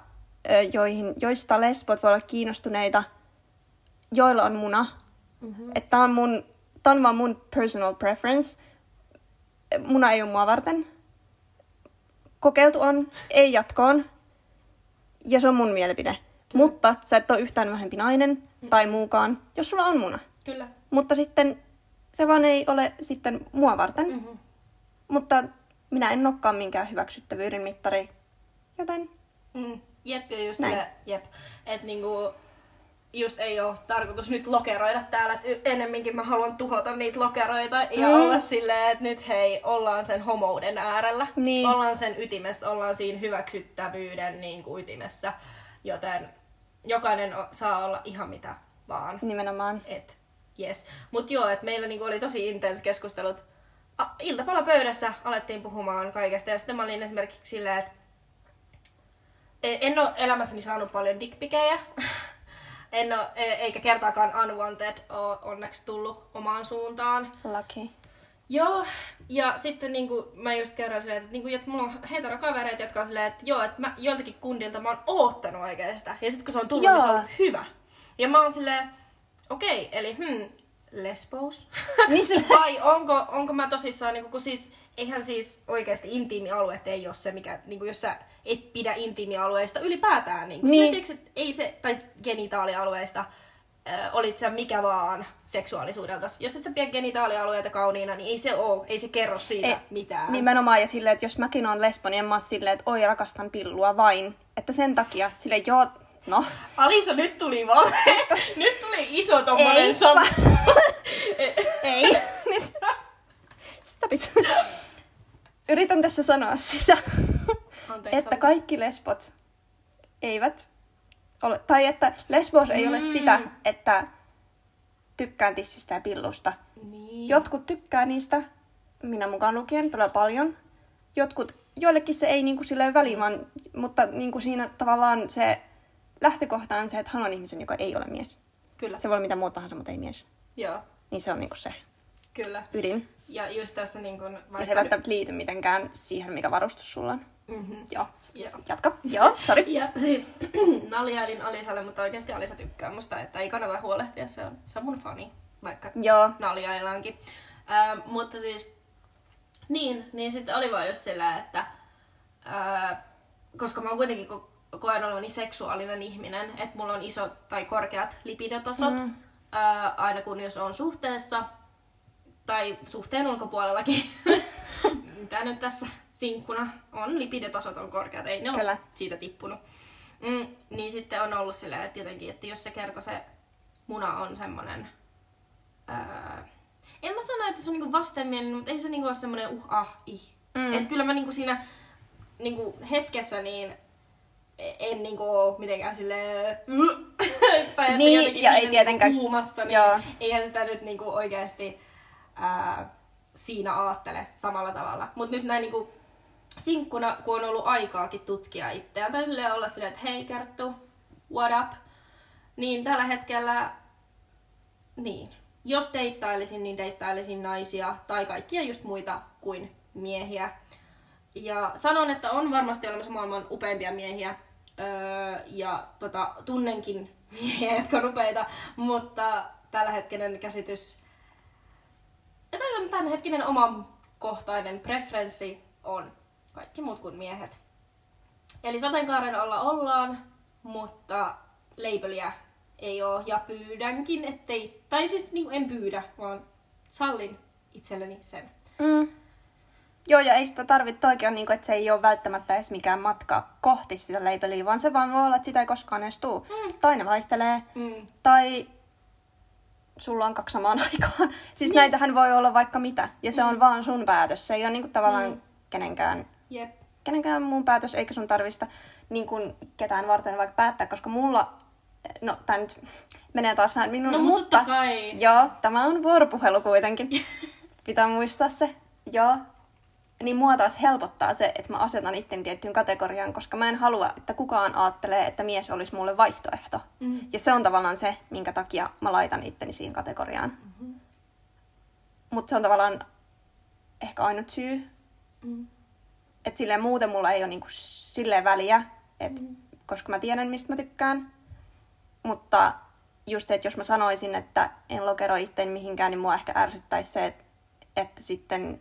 [SPEAKER 1] joihin, joista lesbot voi olla kiinnostuneita, joilla on muna. Mm-hmm. Että tää on, mun, tää on vaan mun personal preference. Muna ei ole mua varten. Kokeiltu on, ei jatkoon. Ja se on mun mielipide. Mutta sä et ole yhtään vähempi nainen tai muukaan, jos sulla on muna.
[SPEAKER 2] Kyllä.
[SPEAKER 1] Mutta sitten se vaan ei ole sitten mua varten.
[SPEAKER 2] Mhm.
[SPEAKER 1] Mutta minä en olekaan minkään hyväksyttävyyden mittari. Joten
[SPEAKER 2] Mm. Jep, ja just
[SPEAKER 1] Näin.
[SPEAKER 2] se, jep. Että niinku, just ei ole tarkoitus nyt lokeroida täällä, että ennemminkin mä haluan tuhota niitä lokeroita ja
[SPEAKER 1] Mm.
[SPEAKER 2] olla silleen, että nyt hei, ollaan sen homouden äärellä.
[SPEAKER 1] Niin.
[SPEAKER 2] Ollaan sen ytimessä, ollaan siinä hyväksyttävyyden niin kuin ytimessä, joten jokainen o- saa olla ihan mitä vaan.
[SPEAKER 1] nimenomaan.
[SPEAKER 2] Et, yes. Mut joo, että meillä niinku oli tosi intens keskustelut. A, iltapalapöydässä alettiin puhumaan kaikesta ja sitten mä olin esimerkiksi silleen, että e- en ole elämässäni saanut paljon dickpikejä. en ole, eikä kertaakaan unwanted ole onneksi tullut omaan suuntaan.
[SPEAKER 1] Lucky.
[SPEAKER 2] Joo, ja sitten niinku, mä just kerroin silleen, että, niinku, että mulla on heterokavereita, jotka on silleen, että joo, että mä joiltakin kundilta mä oon oottanut sitä. Ja sitten kun se on tullut,
[SPEAKER 1] Joo.
[SPEAKER 2] niin se on hyvä. Ja mä oon silleen, okei, okay, eli hmm, lesbos?
[SPEAKER 1] Niin
[SPEAKER 2] Vai onko, onko mä tosissaan, niinku, kun siis, eihän siis oikeasti intiimialueet ei ole se, mikä, niinku, jos sä et pidä intiimialueista ylipäätään. Niinku,
[SPEAKER 1] Niin.
[SPEAKER 2] niin. Tiedätkö, että ei se, tai genitaalialueista, äh, olit sä mikä vaan seksuaalisuudelta. Jos et sä pidä genitaalialueita kauniina, niin ei se oo, ei se kerro siitä
[SPEAKER 1] Ei,
[SPEAKER 2] mitään.
[SPEAKER 1] Nimenomaan ja silleen, että jos mäkin on lesboni, en mä oon silleen, että oi rakastan pillua vain. Että sen takia, sille joo, no.
[SPEAKER 2] Alisa, nyt tuli valhe. nyt tuli iso tommonen
[SPEAKER 1] Ei,
[SPEAKER 2] sam...
[SPEAKER 1] Ei. Nyt. Stop it. Yritän tässä sanoa sitä,
[SPEAKER 2] Anteeksi,
[SPEAKER 1] että kaikki lesbot eivät tai että lesbos ei ole
[SPEAKER 2] Mm.
[SPEAKER 1] sitä, että tykkään tissistä ja pillusta.
[SPEAKER 2] Niin.
[SPEAKER 1] Jotkut tykkää niistä, minä mukaan lukien, todella paljon. Jotkut, joillekin se ei niinku silleen väliin, vaan, mutta niinku siinä tavallaan se lähtökohta on se, että haluan ihmisen, joka ei ole mies.
[SPEAKER 2] Kyllä.
[SPEAKER 1] Se voi olla mitä muuta tahansa, mutta ei mies.
[SPEAKER 2] Joo,
[SPEAKER 1] Niin se on niinku se
[SPEAKER 2] kyllä.
[SPEAKER 1] ydin.
[SPEAKER 2] Ja just tässä niin kun,
[SPEAKER 1] Ja se ei välttämättä liity mitenkään siihen, mikä varustus sulla on.
[SPEAKER 2] Mm-hmm.
[SPEAKER 1] Joo,
[SPEAKER 2] Joo.
[SPEAKER 1] jatka. Joo, sorry.
[SPEAKER 2] Ja siis naljailin Alisalle, mutta oikeasti Alisa tykkää musta, että ei kannata huolehtia, se on, se on mun fani, vaikka
[SPEAKER 1] Joo,
[SPEAKER 2] naljaillaankin. Mutta siis, niin, niin sitten oli vaan just sillä, että koska mä oon kuitenkin ko- koen olevani seksuaalinen ihminen, että mulla on isot tai korkeat lipidotasot, mm. aina kun jos on suhteessa, tai suhteen ulkopuolellakin, mitä nyt tässä sinkkuna on, lipidotasot on korkeat, ei ne
[SPEAKER 1] Kyllä.
[SPEAKER 2] ole siitä tippunut. Mm, niin sitten on ollut silleen, että jotenkin, että jos se kerta se muna on semmonen Ää, en mä sano, että se on niinku vastenmielinen, mutta ei se niinku ole semmoinen uh ah ih.
[SPEAKER 1] Mm.
[SPEAKER 2] Et kyllä mä niinku siinä niinku hetkessä niin en niinku oo mitenkään silleen tai
[SPEAKER 1] Niin, ja ei tietenkään-
[SPEAKER 2] kuumassa, niin
[SPEAKER 1] Joo.
[SPEAKER 2] eihän sitä nyt niinku oikeasti ää, siinä aattele samalla tavalla. Mutta nyt näin niinku sinkkuna, kun on ollut aikaakin tutkia itseään, tai silleen olla silleen, että hei Kerttu, what up? Niin tällä hetkellä, niin, jos deittailisin, niin deittailisin naisia tai kaikkia just muita kuin miehiä. Ja sanon, että on varmasti olemassa maailman upeimpia miehiä. Öö, ja tota, tunnenkin miehiä, jotka on upeita, mutta tällä hetkinen käsitys, tai tämänhetkinen oma kohtainen preferenssi on kaikki muut kuin miehet. Eli sateenkaaren alla ollaan, mutta labelia ei oo ja pyydänkin, ettei, tai siis niin en pyydä, vaan sallin itselleni sen.
[SPEAKER 1] Mm. Joo, ja ei sitä tarvitse oikein, niin kuin, että se ei ole välttämättä edes mikään matka kohti sitä labelia, vaan se vaan voi olla, että sitä ei koskaan edes tuu. Mm. Toinen vaihtelee,
[SPEAKER 2] Mm.
[SPEAKER 1] tai sulla on kaksi samaan aikaan. Siis näitähän voi olla vaikka mitä, ja se on vaan sun päätös. Se ei ole niin kuin, tavallaan
[SPEAKER 2] Mm.
[SPEAKER 1] kenenkään,
[SPEAKER 2] Jep.
[SPEAKER 1] kenenkään muun päätös, eikä sun tarvista niin kuin, ketään varten vaikka päättää, koska mulla, no tää nyt menee taas vähän minun,
[SPEAKER 2] No, mutta
[SPEAKER 1] mutta
[SPEAKER 2] kai.
[SPEAKER 1] joo, tämä on vuoropuhelu kuitenkin. Pitää muistaa se, joo. Niin mua taas helpottaa se, että mä asetan itten tiettyyn kategoriaan, koska mä en halua, että kukaan ajattelee, että mies olisi mulle vaihtoehto.
[SPEAKER 2] Mm.
[SPEAKER 1] Ja se on tavallaan se, minkä takia mä laitan itteni siihen kategoriaan.
[SPEAKER 2] Mm-hmm.
[SPEAKER 1] Mutta se on tavallaan ehkä ainut syy.
[SPEAKER 2] Mm.
[SPEAKER 1] Että silleen muuten mulla ei ole niinku silleen väliä, et,
[SPEAKER 2] Mm.
[SPEAKER 1] koska mä tiedän, mistä mä tykkään. Mutta just se, että jos mä sanoisin, että en lokeroi itteen mihinkään, niin mua ehkä ärsyttäisi se, että, että sitten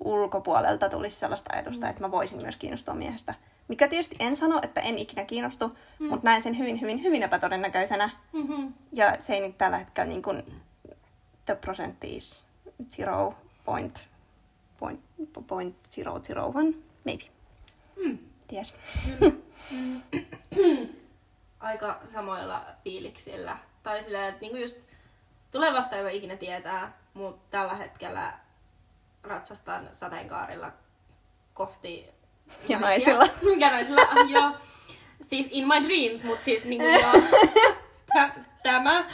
[SPEAKER 1] ulkopuolelta tulisi sellaista ajatusta, että mä voisin myös kiinnostua miehestä. Mikä tietysti en sano, että en ikinä kiinnostu, mm. mutta näen sen hyvin, hyvin, hyvin epätodennäköisenä.
[SPEAKER 2] Mm-hmm.
[SPEAKER 1] Ja se ei nyt tällä hetkellä niin kuin, the prosentti is zero point, point, point zero zero one, maybe.
[SPEAKER 2] Mm.
[SPEAKER 1] Ties.
[SPEAKER 2] Aika samoilla fiiliksillä. Tai silleen, että niinku just tulevasta ei voi ikinä tietää, mutta tällä hetkellä ratsastan sateenkaarilla kohti
[SPEAKER 1] Ja
[SPEAKER 2] naisia.
[SPEAKER 1] naisilla.
[SPEAKER 2] ja naisilla, ah, joo. Siis in my dreams, mutta siis niinku joo. Tä- Tämä.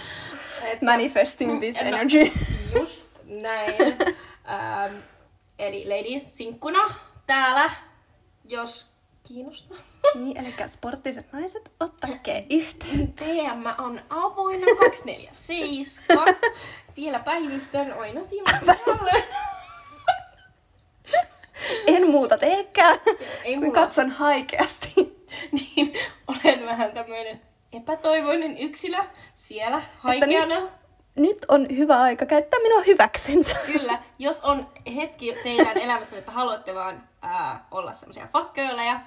[SPEAKER 2] Että
[SPEAKER 1] Manifesting this
[SPEAKER 2] En mä-
[SPEAKER 1] energy.
[SPEAKER 2] Just näin. ähm, eli ladies sinkkuna täällä, jos kiinnostaa.
[SPEAKER 1] niin, eli sporttiset naiset, ottakaa yhteyttä.
[SPEAKER 2] DM on avoinna 247. Siellä päivystön aina silloin.
[SPEAKER 1] En muuta teekään.
[SPEAKER 2] Ei mulla-
[SPEAKER 1] katson haikeasti.
[SPEAKER 2] niin olen vähän tämmöinen epätoivoinen yksilö siellä haikeana.
[SPEAKER 1] Nyt on hyvä aika käyttää minua hyväksensä.
[SPEAKER 2] Kyllä, jos on hetki teidän elämässä, että haluatte vaan ää, olla semmoisia fuckgirleja,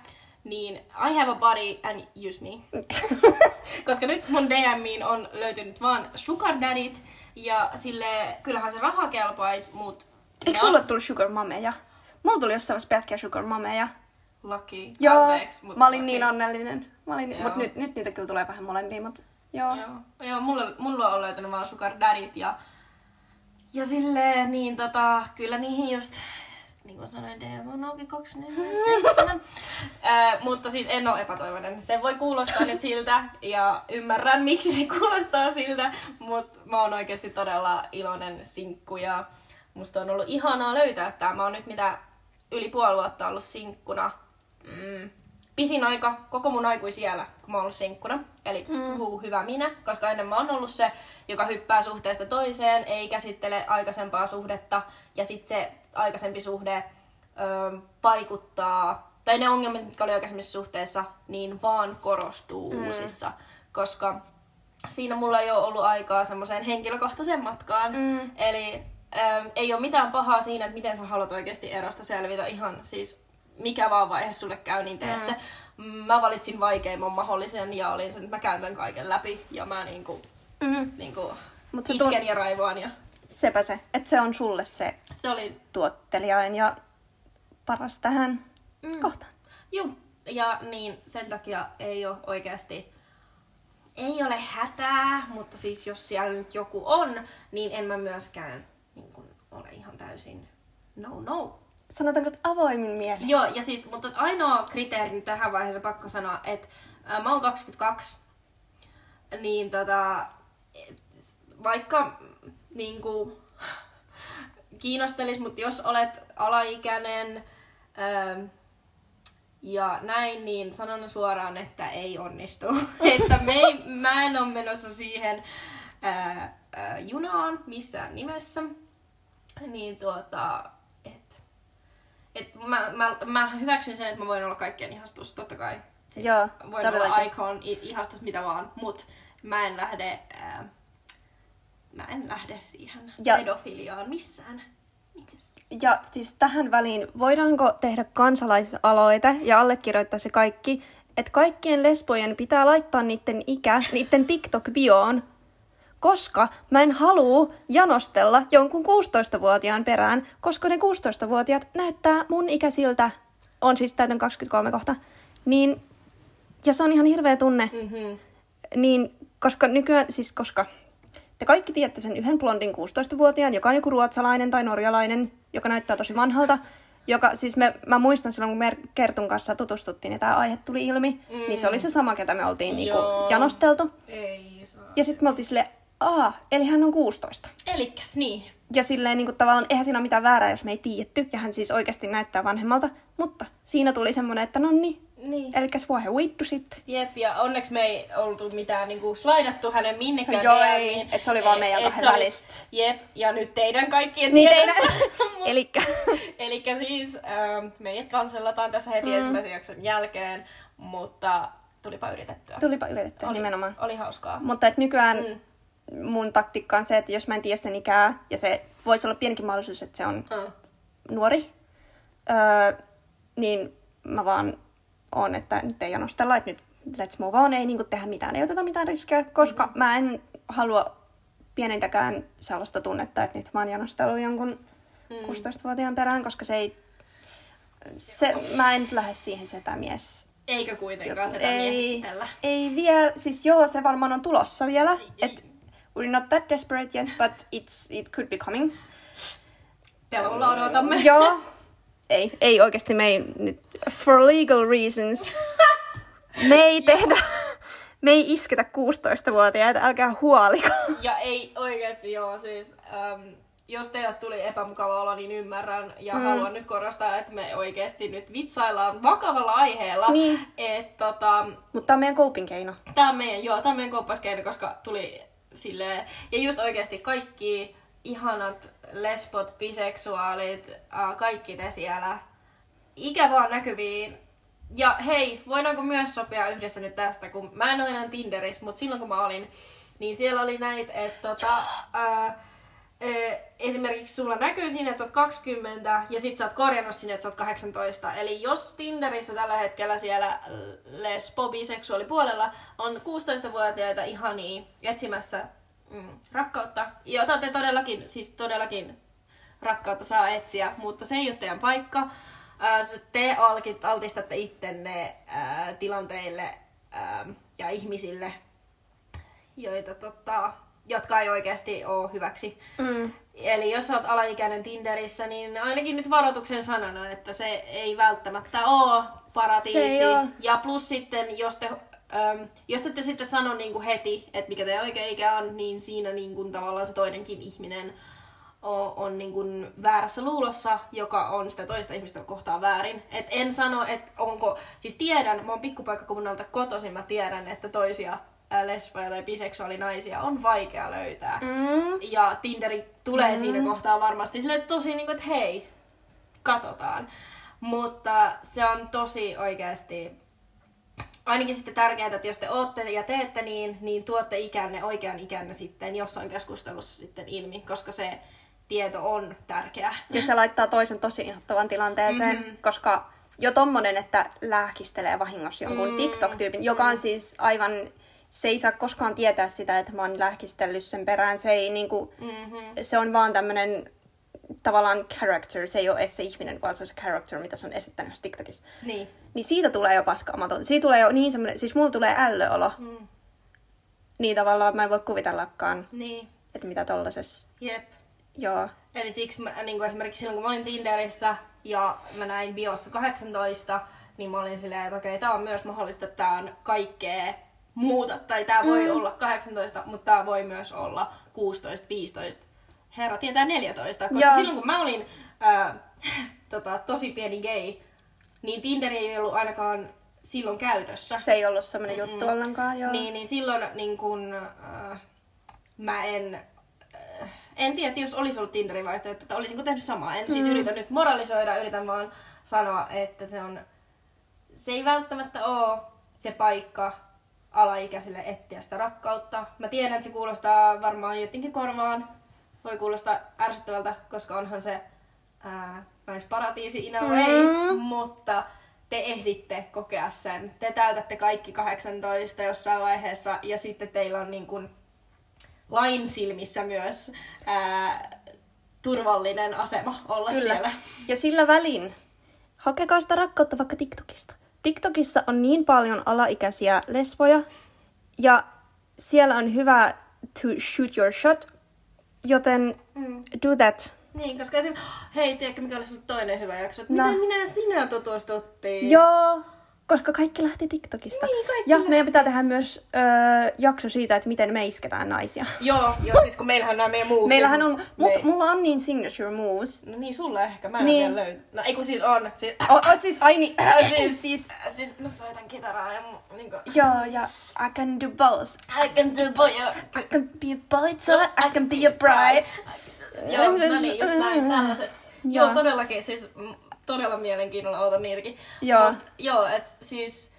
[SPEAKER 2] niin I have a body and use me. Koska nyt mun DMiin on löytynyt vaan sugar daddyt, ja sille kyllähän se raha kelpais, mut...
[SPEAKER 1] Eikö sulle
[SPEAKER 2] on
[SPEAKER 1] tullut sugar mameja? Mulla tuli jossain vaiheessa pelkkiä sugar mameja.
[SPEAKER 2] Lucky.
[SPEAKER 1] Joo,
[SPEAKER 2] Anteeksi, mut
[SPEAKER 1] mä olin
[SPEAKER 2] lucky.
[SPEAKER 1] niin onnellinen. Mä olin,
[SPEAKER 2] Joo.
[SPEAKER 1] mut nyt, nyt niitä kyllä tulee vähän molempia, mut joo.
[SPEAKER 2] Joo, joo mulla, mulla on löytänyt vaan sugar daddyt ja, ja silleen, niin tota, kyllä niihin just, niin kuin sanoin, DM on auki 247. Ää, mutta siis en ole epätoivoinen. Se voi kuulostaa nyt siltä ja ymmärrän miksi se kuulostaa siltä, mutta mä oon oikeasti todella iloinen sinkku ja musta on ollut ihanaa löytää tää. Mä oon nyt mitä yli puoli vuotta ollut sinkkuna. Mm, pisin aika koko mun aikuisiellä, kun mä oon ollut sinkkuna. Eli mm. huu, hyvä minä, koska ennen mä oon ollut se, joka hyppää suhteesta toiseen, ei käsittele aikaisempaa suhdetta, ja sitten se aikaisempi suhde ö, vaikuttaa, tai ne ongelmat, mitkä oli aikaisemmissa suhteessa, niin vaan korostuu mm. uusissa, koska siinä mulla ei ole ollut aikaa semmoiseen henkilökohtaiseen matkaan.
[SPEAKER 1] Mm.
[SPEAKER 2] Eli ähm, ei ole mitään pahaa siinä, että miten sä haluat oikeasti erosta selvitä. Ihan siis mikä vaan vaihe sulle käy, niin tee
[SPEAKER 1] Mm.
[SPEAKER 2] se. Mä valitsin vaikeimman mahdollisen ja olin sen, että mä käyn tämän kaiken läpi. Ja mä niinku,
[SPEAKER 1] Mm.
[SPEAKER 2] niinku
[SPEAKER 1] Mut se
[SPEAKER 2] itken
[SPEAKER 1] tun-
[SPEAKER 2] ja raivoan. Ja
[SPEAKER 1] Sepä se, että se on sulle se
[SPEAKER 2] se oli
[SPEAKER 1] tuottelijain ja paras tähän
[SPEAKER 2] Mm.
[SPEAKER 1] kohtaan.
[SPEAKER 2] Juu, ja niin sen takia ei ole oikeasti, ei ole hätää, mutta siis jos siellä nyt joku on, niin en mä myöskään ole ihan täysin no no.
[SPEAKER 1] Sanotaanko, että avoimin mieli.
[SPEAKER 2] Joo, ja siis, mutta ainoa kriteeri tähän vaiheessa pakko sanoa, että ää, mä oon 22, niin tota, et, vaikka niinku, kiinnostelis, mutta jos olet alaikäinen ää, ja näin, niin sanon suoraan, että ei onnistu. että me ei, mä en ole menossa siihen ää, ää, junaan missään nimessä. Niin tuota, et, Et mä, mä, mä hyväksyn sen, että mä voin olla kaikkien ihastus, totta kai. Siis
[SPEAKER 1] Joo,
[SPEAKER 2] voin olla
[SPEAKER 1] todellakin.
[SPEAKER 2] icon, i- ihastus, mitä vaan, mut mä en lähde, ää, mä en lähde siihen
[SPEAKER 1] Ja-
[SPEAKER 2] pedofiliaan missään.
[SPEAKER 1] Ja siis tähän väliin, voidaanko tehdä kansalaisaloite ja allekirjoittaa se kaikki, että kaikkien lesbojen pitää laittaa niiden ikä, niiden TikTok-bioon, koska mä en halua janostella jonkun 16-vuotiaan perään, koska ne 16-vuotiaat näyttää mun ikäisiltä, on siis täytän 23 kohta, niin, ja se on ihan hirveä tunne,
[SPEAKER 2] Mm-hmm.
[SPEAKER 1] niin, koska nykyään, siis koska te kaikki tiedätte sen yhden blondin 16-vuotiaan, joka on joku ruotsalainen tai norjalainen, joka näyttää tosi vanhalta. Joka, siis me, mä muistan silloin, kun me Kertun kanssa tutustuttiin ja tämä aihe tuli ilmi, mm. niin se oli se sama, ketä me oltiin niinku
[SPEAKER 2] Joo.
[SPEAKER 1] janosteltu.
[SPEAKER 2] Ei saa.
[SPEAKER 1] Ja sitten me oltiin silleen, aa, eli hän on 16.
[SPEAKER 2] Elikäs niin.
[SPEAKER 1] Ja silleen niin kuin, tavallaan, eihän siinä ole mitään väärää, jos me ei tiedetty, ja hän siis oikeasti näyttää vanhemmalta. Mutta siinä tuli semmoinen, että no niin,
[SPEAKER 2] Niin.
[SPEAKER 1] elikäs voi vittu sitten.
[SPEAKER 2] Jep, ja onneksi me ei oltu mitään niinku slaidattu hänen minnekään
[SPEAKER 1] Joo, ei, et se oli vaan meidän kahden
[SPEAKER 2] oli-
[SPEAKER 1] välistä.
[SPEAKER 2] Jep, ja nyt teidän kaikkien
[SPEAKER 1] Niin
[SPEAKER 2] tiedossa.
[SPEAKER 1] teidän, elikkä,
[SPEAKER 2] Eli siis ähm, meidät kansellataan tässä heti mm. ensimmäisen jakson jälkeen, mutta tulipa yritettyä.
[SPEAKER 1] tulipa yritettyä
[SPEAKER 2] oli,
[SPEAKER 1] nimenomaan.
[SPEAKER 2] Oli hauskaa.
[SPEAKER 1] Mutta et nykyään
[SPEAKER 2] Mm.
[SPEAKER 1] Mun taktiikka on se, että jos mä en tiedä sen ikää, ja se voisi olla pienikin mahdollisuus, että se on
[SPEAKER 2] Uh.
[SPEAKER 1] nuori, öö, niin mä vaan on, että nyt ei janostella, että nyt let's move on, ei niinku tehdä mitään, ei oteta mitään riskejä, koska mm. mä en halua pienintäkään sellaista tunnetta, että nyt mä oon janostellut jonkun mm. 16-vuotiaan perään, koska se ei, se, mä en nyt lähde siihen setämies
[SPEAKER 2] Eikä kuitenkaan sitä
[SPEAKER 1] ei, ei vielä, siis joo, se varmaan on tulossa vielä. Et we're not that desperate yet, but it's, it could be coming.
[SPEAKER 2] Pelolla odotamme.
[SPEAKER 1] joo. Ei, ei oikeasti me ei for legal reasons, me ei tehdä, me ei isketä 16-vuotiaita, älkää huoliko.
[SPEAKER 2] Ja ei oikeasti joo, siis ähm, jos teille tuli epämukava olo, niin ymmärrän. Ja mm. haluan nyt korostaa, että me oikeasti nyt vitsaillaan vakavalla aiheella.
[SPEAKER 1] Niin.
[SPEAKER 2] Että tota,
[SPEAKER 1] Mutta tämä on meidän coping keino.
[SPEAKER 2] Tää on meidän, joo, tää on meidän koppaskeino, koska tuli silleen, ja just oikeasti kaikki ihanat lesbot, biseksuaalit, kaikki ne siellä, ikä vaan näkyviin. Ja hei, voidaanko myös sopia yhdessä nyt tästä, kun mä en ole enää Tinderissä, mutta silloin kun mä olin, niin siellä oli näitä, että tota, esimerkiksi sulla näkyy siinä, että sä oot 20 ja sit sä oot korjannut sinne, että sä oot 18. Eli jos Tinderissä tällä hetkellä siellä lesbo biseksuaalipuolella on 16-vuotiaita ihania etsimässä mm, rakkautta, jota te todellakin, siis todellakin rakkautta saa etsiä, mutta se ei ole teidän paikka. Te altistatte ittenne tilanteille ja ihmisille, joita, tota, jotka ei oikeasti ole hyväksi.
[SPEAKER 1] Mm.
[SPEAKER 2] Eli jos olet alaikäinen Tinderissä, niin ainakin nyt varoituksen sanana, että se ei välttämättä ole paratiisi. Ja plus sitten, jos te, äm, jos te ette sitten sano niin kuin heti, että mikä teidän oikea ikä on, niin siinä niin kuin tavallaan se toinenkin ihminen on, on niin kuin väärässä luulossa, joka on sitä toista ihmistä kohtaa väärin. Et en sano, että onko... Siis tiedän, mä oon pikkupaikkakunnalta kotoisin, mä tiedän, että toisia lesboja tai biseksuaalinaisia on vaikea löytää.
[SPEAKER 1] Mm.
[SPEAKER 2] Ja Tinderi tulee mm. siinä kohtaa varmasti sille tosi niin kuin, että hei, katsotaan. Mutta se on tosi oikeasti ainakin sitten tärkeää, että jos te ootte ja teette niin, niin tuotte ikänne, oikean ikänne sitten jossain keskustelussa sitten ilmi, koska se tieto on tärkeää.
[SPEAKER 1] Ja se laittaa toisen tosi inhottavan tilanteeseen,
[SPEAKER 2] Mhm.
[SPEAKER 1] mm-hmm. koska jo tommonen, että lääkistelee vahingossa jonkun
[SPEAKER 2] Mm.
[SPEAKER 1] mm. TikTok-tyypin, joka on siis aivan, se ei saa koskaan tietää sitä, että mä oon lääkistellyt sen perään. Se, ei, niinku,
[SPEAKER 2] Mm-hmm.
[SPEAKER 1] se on vaan tämmönen tavallaan character, se ei ole se ihminen, vaan se on se character, mitä se on esittänyt TikTokissa.
[SPEAKER 2] Niin.
[SPEAKER 1] Niin siitä tulee jo paskaamaton. Siitä tulee jo niin semmoinen, siis mulla tulee ällöolo.
[SPEAKER 2] Mm.
[SPEAKER 1] Niin tavallaan mä en voi kuvitellakaan,
[SPEAKER 2] Niin.
[SPEAKER 1] että mitä tollasessa,
[SPEAKER 2] Jep.
[SPEAKER 1] joo.
[SPEAKER 2] Eli siksi mä, niin kuin esimerkiksi silloin, kun mä olin Tinderissä ja mä näin biossa 18, niin mä olin silleen, että okei, tää on myös mahdollista, että tää on kaikkea muuta. Tai tää voi olla 18, mutta tää voi myös olla 16, 15. Herra tietää 14. Koska
[SPEAKER 1] Joo.
[SPEAKER 2] silloin, kun mä olin ää, tota, tosi pieni gay, niin Tinderi ei ollut ainakaan silloin käytössä.
[SPEAKER 1] Se ei ollut semmoinen juttu ollenkaan, joo.
[SPEAKER 2] Niin, niin silloin niin kun, äh, mä en, äh, en tiedä, jos olisi ollut Tinderin vaihtoehto, että olisinko tehnyt samaa. En siis
[SPEAKER 1] Mm.
[SPEAKER 2] yritä nyt moralisoida, yritän vaan sanoa, että se on, se ei välttämättä ole se paikka alaikäiselle etsiä sitä rakkautta. Mä tiedän, että se kuulostaa varmaan jotenkin korvaan, voi kuulostaa ärsyttävältä, koska onhan se ää, naisparatiisi in a way,
[SPEAKER 1] Mm.
[SPEAKER 2] mutta te ehditte kokea sen. Te täytätte kaikki 18 jossain vaiheessa ja sitten teillä on niin kuin lain silmissä myös ää, turvallinen asema olla
[SPEAKER 1] Kyllä.
[SPEAKER 2] siellä.
[SPEAKER 1] Ja sillä välin, hakekaa sitä rakkautta vaikka TikTokista. TikTokissa on niin paljon alaikäisiä lesboja, ja siellä on hyvä to shoot your shot, joten
[SPEAKER 2] Mm.
[SPEAKER 1] do that.
[SPEAKER 2] Niin, koska esim... Hei, tiedätkö mikä oli sun toinen hyvä jakso?
[SPEAKER 1] No.
[SPEAKER 2] Miten minä ja sinä tutustuttiin?
[SPEAKER 1] Joo, koska kaikki lähti TikTokista.
[SPEAKER 2] Niin, kaikki
[SPEAKER 1] ja
[SPEAKER 2] lähti.
[SPEAKER 1] meidän pitää tehdä myös öö, jakso siitä, että miten me isketään naisia.
[SPEAKER 2] Joo, joo, siis kun meillähän nämä meidän movesit.
[SPEAKER 1] Meillähän on,
[SPEAKER 2] Me-
[SPEAKER 1] mutta mulla on niin signature moves.
[SPEAKER 2] No niin, sulla ehkä. Mä en
[SPEAKER 1] Niin.
[SPEAKER 2] niin. vielä löytä. No ei kun siis on. Siis,
[SPEAKER 1] O, o, siis, ai niin,
[SPEAKER 2] siis,
[SPEAKER 1] siis,
[SPEAKER 2] siis mä soitan kitaraa ja mu- niinku...
[SPEAKER 1] joo, ja I can do both.
[SPEAKER 2] I can do boy.
[SPEAKER 1] I can be a boy, so I can be a bride.
[SPEAKER 2] Joo, no niin, just näin, tällaiset. Joo,
[SPEAKER 1] Joo.
[SPEAKER 2] todellakin, siis todella mielenkiinnolla otan niitäkin.
[SPEAKER 1] Joo.
[SPEAKER 2] Mut, joo, et siis...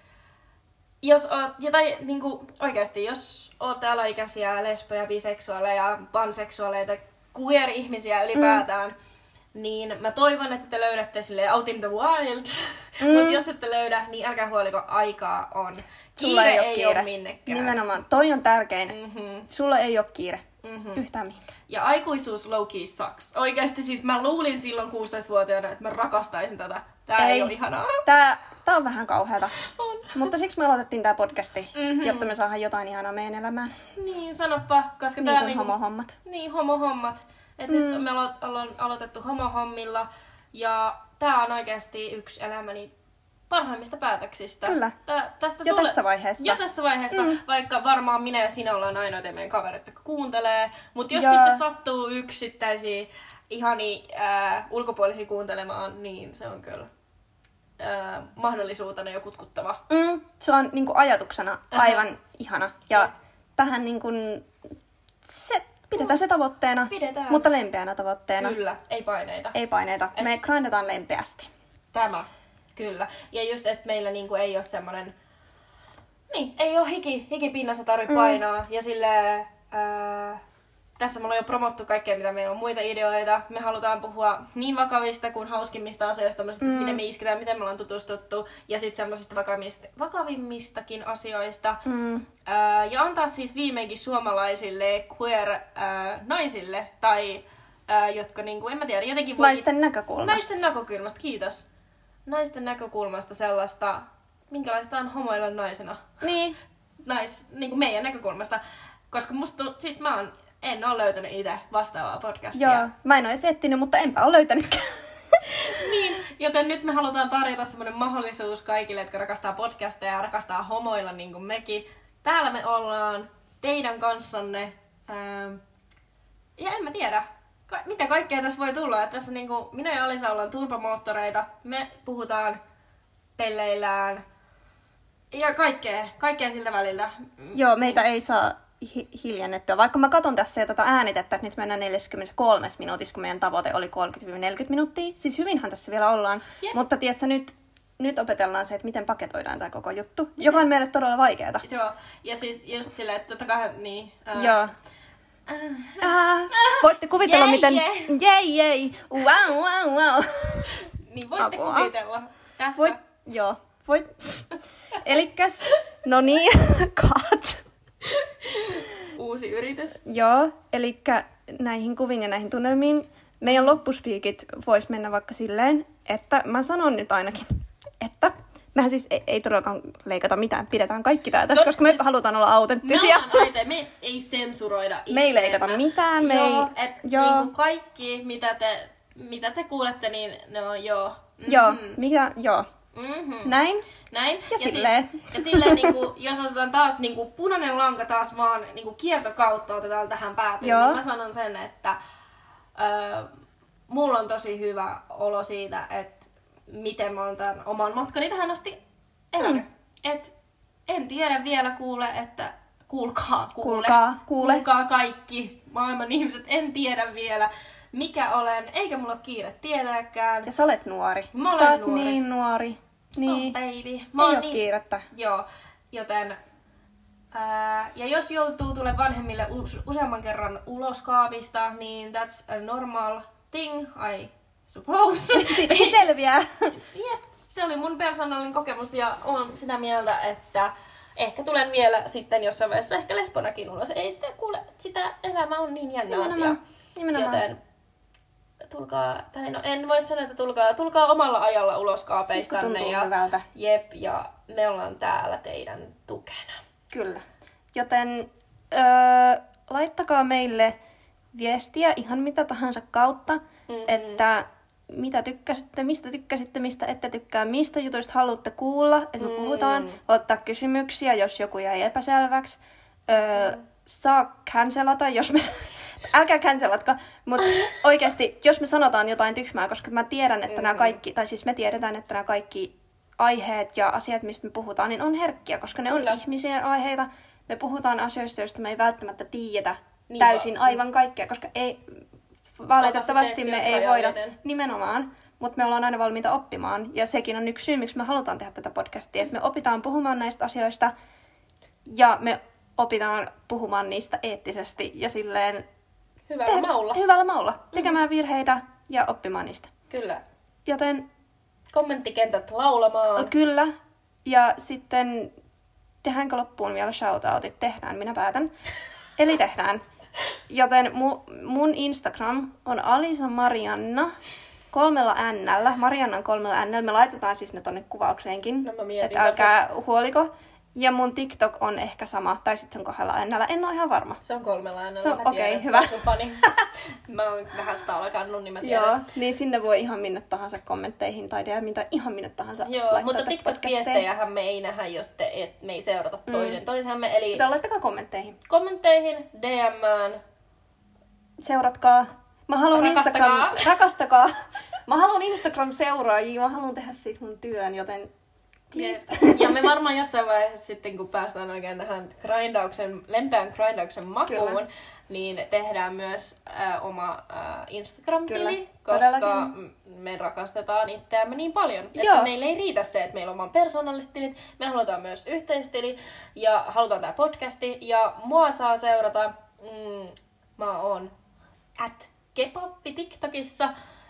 [SPEAKER 2] Jos oot, ja tai niinku oikeasti, jos ootte alaikäisiä lesboja, biseksuaaleja, panseksuaaleita, queer-ihmisiä ylipäätään, mm. niin mä toivon, että te löydätte sille out in the wild. Mm. Mutta jos ette löydä, niin älkää huoliko, aikaa on.
[SPEAKER 1] Sulla
[SPEAKER 2] Kiire
[SPEAKER 1] ei ole kiire.
[SPEAKER 2] ole minnekään.
[SPEAKER 1] Nimenomaan, toi on tärkein.
[SPEAKER 2] Mhm.
[SPEAKER 1] Sulla ei ole kiire.
[SPEAKER 2] Mhm.
[SPEAKER 1] Yhtään mihinkään.
[SPEAKER 2] Ja aikuisuus low key sucks. Oikeasti siis mä luulin silloin 16-vuotiaana, että mä rakastaisin tätä. Tää ei,
[SPEAKER 1] Ei.
[SPEAKER 2] ole ihanaa.
[SPEAKER 1] Tää, tää on vähän kauheata.
[SPEAKER 2] On.
[SPEAKER 1] Mutta siksi me aloitettiin tää podcasti,
[SPEAKER 2] Mhm.
[SPEAKER 1] mm-hmm. jotta me saadaan jotain ihanaa meidän elämään.
[SPEAKER 2] Niin, sanoppa, koska
[SPEAKER 1] Niin
[SPEAKER 2] tää
[SPEAKER 1] kuin
[SPEAKER 2] niinku,
[SPEAKER 1] homohommat.
[SPEAKER 2] Niin, homohommat. Et mm. nyt me ollaan aloitettu homohommilla ja tää on oikeasti yksi elämäni parhaimmista päätöksistä.
[SPEAKER 1] Kyllä.
[SPEAKER 2] Tä, tästä
[SPEAKER 1] Jo tässä vaiheessa.
[SPEAKER 2] Jo tässä vaiheessa, mm. vaikka varmaan minä ja sinä ollaan ainoita meidän kaverit, jotka kuuntelee. Mutta jos
[SPEAKER 1] Joo.
[SPEAKER 2] sitten sattuu yksittäisiä ihani äh, ulkopuolisia kuuntelemaan, niin se on kyllä äh, mahdollisuutena jo kutkuttava.
[SPEAKER 1] Mm, se on niinku ajatuksena aivan ihana. Ja tähän niinku, se, pidetään se tavoitteena,
[SPEAKER 2] Pidetään.
[SPEAKER 1] mutta lempeänä tavoitteena.
[SPEAKER 2] Kyllä, ei paineita.
[SPEAKER 1] Ei paineita. Me grindataan lempeästi.
[SPEAKER 2] Tämä, kyllä. Ja just, että meillä niinku ei ole semmonen... Niin, ei ole hiki, hikipinnassa tarvitse mm. painaa. Ja sille ää, tässä mulla on jo promottu kaikkea, mitä meillä on muita ideoita. Me halutaan puhua niin vakavista kuin hauskimmista asioista, mm. miten me isketään, miten me ollaan tutustuttu. Ja sitten semmoisista vakavimmista, vakavimmistakin asioista.
[SPEAKER 1] Mm.
[SPEAKER 2] Ää, ja antaa siis viimeinkin suomalaisille queer-naisille tai ää, jotka niinku, en mä tiedä, jotenkin voi...
[SPEAKER 1] Naisten näkökulmasta.
[SPEAKER 2] Naisten näkökulmasta, kiitos. Naisten näkökulmasta sellaista, minkälaista on homoilla naisena.
[SPEAKER 1] Niin.
[SPEAKER 2] Nais, niin kuin meidän näkökulmasta. Koska musta, siis mä oon, en ole löytänyt itse vastaavaa podcastia.
[SPEAKER 1] Joo. Mä en ole etsinyt, mutta enpä ole löytänytkään.
[SPEAKER 2] Niin, joten nyt me halutaan tarjota semmoinen mahdollisuus kaikille, jotka rakastaa podcasteja ja rakastaa homoilla niin kuin mekin. Täällä me ollaan teidän kanssanne. Ähm, ja en mä tiedä, ka- mitä kaikkea tässä voi tulla. Että tässä niinku, minä ja Alisa ollaan turbomoottoreita. Me puhutaan, pelleillään ja kaikkea, kaikkea siltä väliltä.
[SPEAKER 1] Joo, meitä ei saa hi- hiljennettyä. Vaikka mä katson tässä jo tätä äänitettä, että nyt mennään 43 minuutissa, kun meidän tavoite oli 30-40 minuuttia. Siis hyvinhän tässä vielä ollaan.
[SPEAKER 2] Jep.
[SPEAKER 1] Mutta tiedätkö, nyt, nyt opetellaan se, että miten paketoidaan tämä koko juttu, joka on meille todella vaikeaa.
[SPEAKER 2] Joo, ja siis just silleen, että totta kai, niin... ää,
[SPEAKER 1] Joo. Ah, voitte kuvitella,
[SPEAKER 2] Jei,
[SPEAKER 1] miten...
[SPEAKER 2] jei.
[SPEAKER 1] Jei, jei! Wow, wow, wow!
[SPEAKER 2] Niin voitte
[SPEAKER 1] Apua.
[SPEAKER 2] kuvitella tästä.
[SPEAKER 1] Voit... Joo. Voit... Elikkäs... No niin, cut.
[SPEAKER 2] Uusi yritys.
[SPEAKER 1] Joo, eli näihin kuviin ja näihin tunnelmiin meidän loppuspiikit vois mennä vaikka silleen, että mä sanon nyt ainakin, että mehän siis ei, ei todellakaan leikata mitään, pidetään kaikki tää tässä,
[SPEAKER 2] No,
[SPEAKER 1] koska me
[SPEAKER 2] siis-
[SPEAKER 1] halutaan olla
[SPEAKER 2] Me
[SPEAKER 1] autenttisia.
[SPEAKER 2] ollaan aite, me ei- sensuroida
[SPEAKER 1] Me ei leikata mitään, me
[SPEAKER 2] joo,
[SPEAKER 1] ei-
[SPEAKER 2] Et
[SPEAKER 1] joo.
[SPEAKER 2] Niinku kaikki, mitä te, mitä te kuulette, niin ne on joo. Mm-hmm.
[SPEAKER 1] Joo, mikä, joo.
[SPEAKER 2] Mm-hmm.
[SPEAKER 1] Näin.
[SPEAKER 2] Näin.
[SPEAKER 1] Ja silleen.
[SPEAKER 2] Siis, ja silleen, niinku, jos otetaan taas niinku, punainen lanka taas vaan niinku, kiertokautta otetaan tähän päätyyn,
[SPEAKER 1] Joo.
[SPEAKER 2] niin mä sanon sen, että ö, mulla on tosi hyvä olo siitä, että miten mä oon tämän oman matkani tähän asti elänyt. Mm. Et, en tiedä vielä kuule, että kuulkaa, kuule.
[SPEAKER 1] Kuulkaa, kuule.
[SPEAKER 2] Kuulkaa kaikki maailman ihmiset, en tiedä vielä mikä olen, eikä mulla ole kiire tietääkään.
[SPEAKER 1] Ja sä olet nuori.
[SPEAKER 2] Mä olen
[SPEAKER 1] sä oot
[SPEAKER 2] nuori.
[SPEAKER 1] niin nuori. Niin.
[SPEAKER 2] Oh, baby.
[SPEAKER 1] Ei
[SPEAKER 2] Mä oon
[SPEAKER 1] oo
[SPEAKER 2] niin-
[SPEAKER 1] kiirettä.
[SPEAKER 2] Joo, joten... Ää, ja jos joutuu tulee vanhemmille us- useamman kerran ulos kaapista, niin that's a normal thing, I suppose.
[SPEAKER 1] Siitäkin selviää.
[SPEAKER 2] Jep, se oli mun persoonallinen kokemus ja on sitä mieltä, että ehkä tulen vielä sitten jossain vaiheessa ehkä lesbonakin ulos. Ei sitä kuule, sitä elämä on niin jännä asia.
[SPEAKER 1] Nimenomaan. Nimenomaan.
[SPEAKER 2] Joten tulkaa, tai no en voi sanoa, että tulkaa, tulkaa omalla ajalla ulos kaapeistanne. Ja,
[SPEAKER 1] hyvältä.
[SPEAKER 2] jep, ja me ollaan täällä teidän tukena.
[SPEAKER 1] Kyllä. Joten öö, laittakaa meille viestiä ihan mitä tahansa kautta, mm-hmm. että mitä tykkäsitte, mistä tykkäsitte, mistä ette tykkää, mistä jutuista haluatte kuulla, että me mm. puhutaan, ottaa kysymyksiä, jos joku jäi epäselväksi. Öö, mm. Saa cancelata, jos me... Älkää cancelatko, mutta oikeasti, jos me sanotaan jotain tyhmää, koska mä tiedän, että mm. nämä kaikki, tai siis me tiedetään, että nämä kaikki aiheet ja asiat, mistä me puhutaan, niin on herkkiä, koska ne
[SPEAKER 2] Kyllä.
[SPEAKER 1] on ihmisen aiheita. Me puhutaan asioista, joista me ei välttämättä tiedetä
[SPEAKER 2] Niin
[SPEAKER 1] täysin
[SPEAKER 2] va-
[SPEAKER 1] aivan kaikkea, koska ei, valitettavasti me ei voida nimenomaan, mutta me ollaan aina valmiita oppimaan. Ja sekin on yksi syy, miksi me halutaan tehdä tätä podcastia, että me opitaan puhumaan näistä asioista ja me opitaan puhumaan niistä eettisesti ja silleen
[SPEAKER 2] Hyvällä maulla.
[SPEAKER 1] hyvällä maulla, tekemään virheitä ja oppimaan niistä.
[SPEAKER 2] Kyllä.
[SPEAKER 1] Joten
[SPEAKER 2] Kommenttikentät laulamaan.
[SPEAKER 1] Kyllä. Ja sitten tehdäänkö loppuun vielä shoutoutit? Tehdään, minä päätän. Eli tehdään. Joten mu, mun Instagram on Alisa Marianna kolmella Nllä. Mariannan kolmella Nllä. Me laitetaan siis ne tonne kuvaukseenkin.
[SPEAKER 2] No
[SPEAKER 1] että älkää huoliko. Ja mun TikTok on ehkä sama, tai sitten se on kahdella Nllä. En ole ihan varma.
[SPEAKER 2] Se on kolmella äänellä.
[SPEAKER 1] Se on- okei,
[SPEAKER 2] tiedän.
[SPEAKER 1] hyvä.
[SPEAKER 2] Mä oon vähän stalkannut, niin mä tiedän.
[SPEAKER 1] Joo, niin sinne voi ihan minne tahansa kommentteihin tai DM, mitä ihan minne tahansa
[SPEAKER 2] Joo, mutta TikTok-viestejähän me ei nähdä, jos te, et, me ei seurata toinen mm. toisemme. Eli
[SPEAKER 1] Mutta laittakaa kommentteihin.
[SPEAKER 2] kommentteihin, DMään.
[SPEAKER 1] Seuratkaa. Mä haluan. Instagram... Rakastakaa. Mä haluan Instagram-seuraajia. Mä haluan tehdä siitä mun työn, joten please.
[SPEAKER 2] Ja me varmaan jossain vaiheessa sitten, kun päästään oikein tähän grindauksen, lempeän grindauksen makuun,
[SPEAKER 1] Kyllä.
[SPEAKER 2] niin tehdään myös äh, oma äh, Instagram-tili,
[SPEAKER 1] Kyllä,
[SPEAKER 2] koska
[SPEAKER 1] todellakin.
[SPEAKER 2] me rakastetaan itseämme niin paljon.
[SPEAKER 1] Joo.
[SPEAKER 2] Että meille ei riitä se, että meillä on vaan persoonalliset tilit, me halutaan myös yhteistili ja halutaan tämä podcasti. Ja mua saa seurata, mm, mä oon at kepappi TikTokissa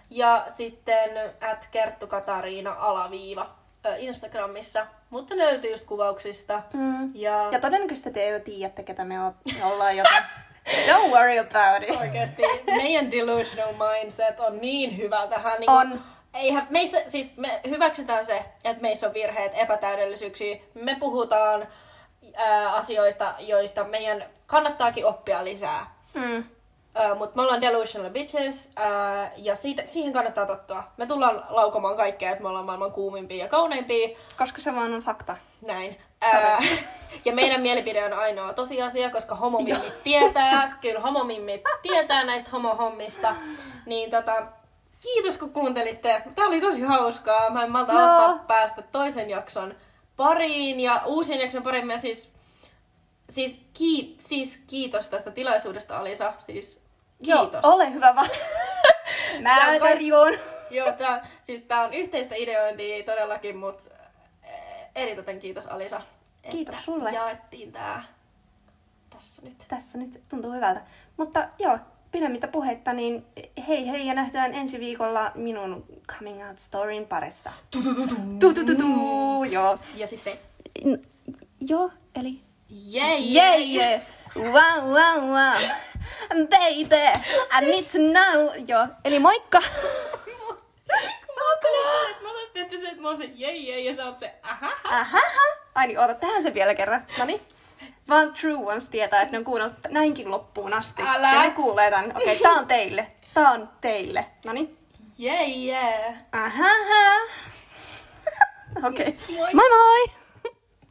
[SPEAKER 2] ja sitten at Kerttu Katariina alaviiva Instagramissa, mutta ne löytyy just kuvauksista.
[SPEAKER 1] Mm.
[SPEAKER 2] Ja,
[SPEAKER 1] Ja todennäköisesti te jo tiedätte, ketä me ollaan, joten don't worry about it.
[SPEAKER 2] oikeasti meidän delusional mindset on niin hyvä tähän. Niin
[SPEAKER 1] On.
[SPEAKER 2] Eihän, meissä, siis me hyväksytään se, että meissä on virheet, epätäydellisyyksiä. Me puhutaan ää, asioista, joista meidän kannattaakin oppia lisää.
[SPEAKER 1] Mm.
[SPEAKER 2] Uh, Mutta me ollaan delusional bitches uh, ja siitä, siihen kannattaa tottua. Me tullaan laukomaan kaikkea, että me ollaan maailman kuumimpia ja kauneimpia.
[SPEAKER 1] Koska se vaan on fakta.
[SPEAKER 2] Näin. Ää, ja meidän mielipide on ainoa tosiasia, koska homomimmit tietää, kyllä homomimmit tietää näistä homohommista. Niin tota, kiitos kun kuuntelitte. Tää oli tosi hauskaa. Mä en malta
[SPEAKER 1] Joo.
[SPEAKER 2] ottaa päästä toisen jakson pariin ja uusien jakson pariin. Mä siis, siis, kiit, siis kiitos tästä tilaisuudesta Alisa. Siis kiitos.
[SPEAKER 1] Joo, ole hyvä vaan. Mä tarjoan.
[SPEAKER 2] Joo, tää, siis tää on yhteistä ideointia todellakin, mutta eritoten kiitos Alisa.
[SPEAKER 1] Kiitos
[SPEAKER 2] että
[SPEAKER 1] sulle.
[SPEAKER 2] Jaettiin tää tässä nyt.
[SPEAKER 1] Tässä nyt tuntuu hyvältä. Mutta joo, pidemmittä puheitta, niin hei hei ja nähdään ensi viikolla minun coming out storyn parissa. Tu-tu-tu-tu. Joo.
[SPEAKER 2] Ja sitten
[SPEAKER 1] Joo, eli
[SPEAKER 2] jei!
[SPEAKER 1] yeah. Wow, wow, wow. Baby, I need to know. Joo, eli moikka.
[SPEAKER 2] Mä ajattelin, että mä olisin tehty se, että mä oon se jei jei ja sä oot se aha.
[SPEAKER 1] Aha. Ai niin, oota, tehdään se vielä kerran. Noniin. Vaan True Ones tietää, että ne on kuunnellut näinkin loppuun asti.
[SPEAKER 2] Älä.
[SPEAKER 1] Ja ne kuulee tän. Okei, okay, tää on teille. Tää on teille. Noniin.
[SPEAKER 2] Jei yeah.
[SPEAKER 1] Aha. Okei. Okay.
[SPEAKER 2] Moi.
[SPEAKER 1] Moi moi!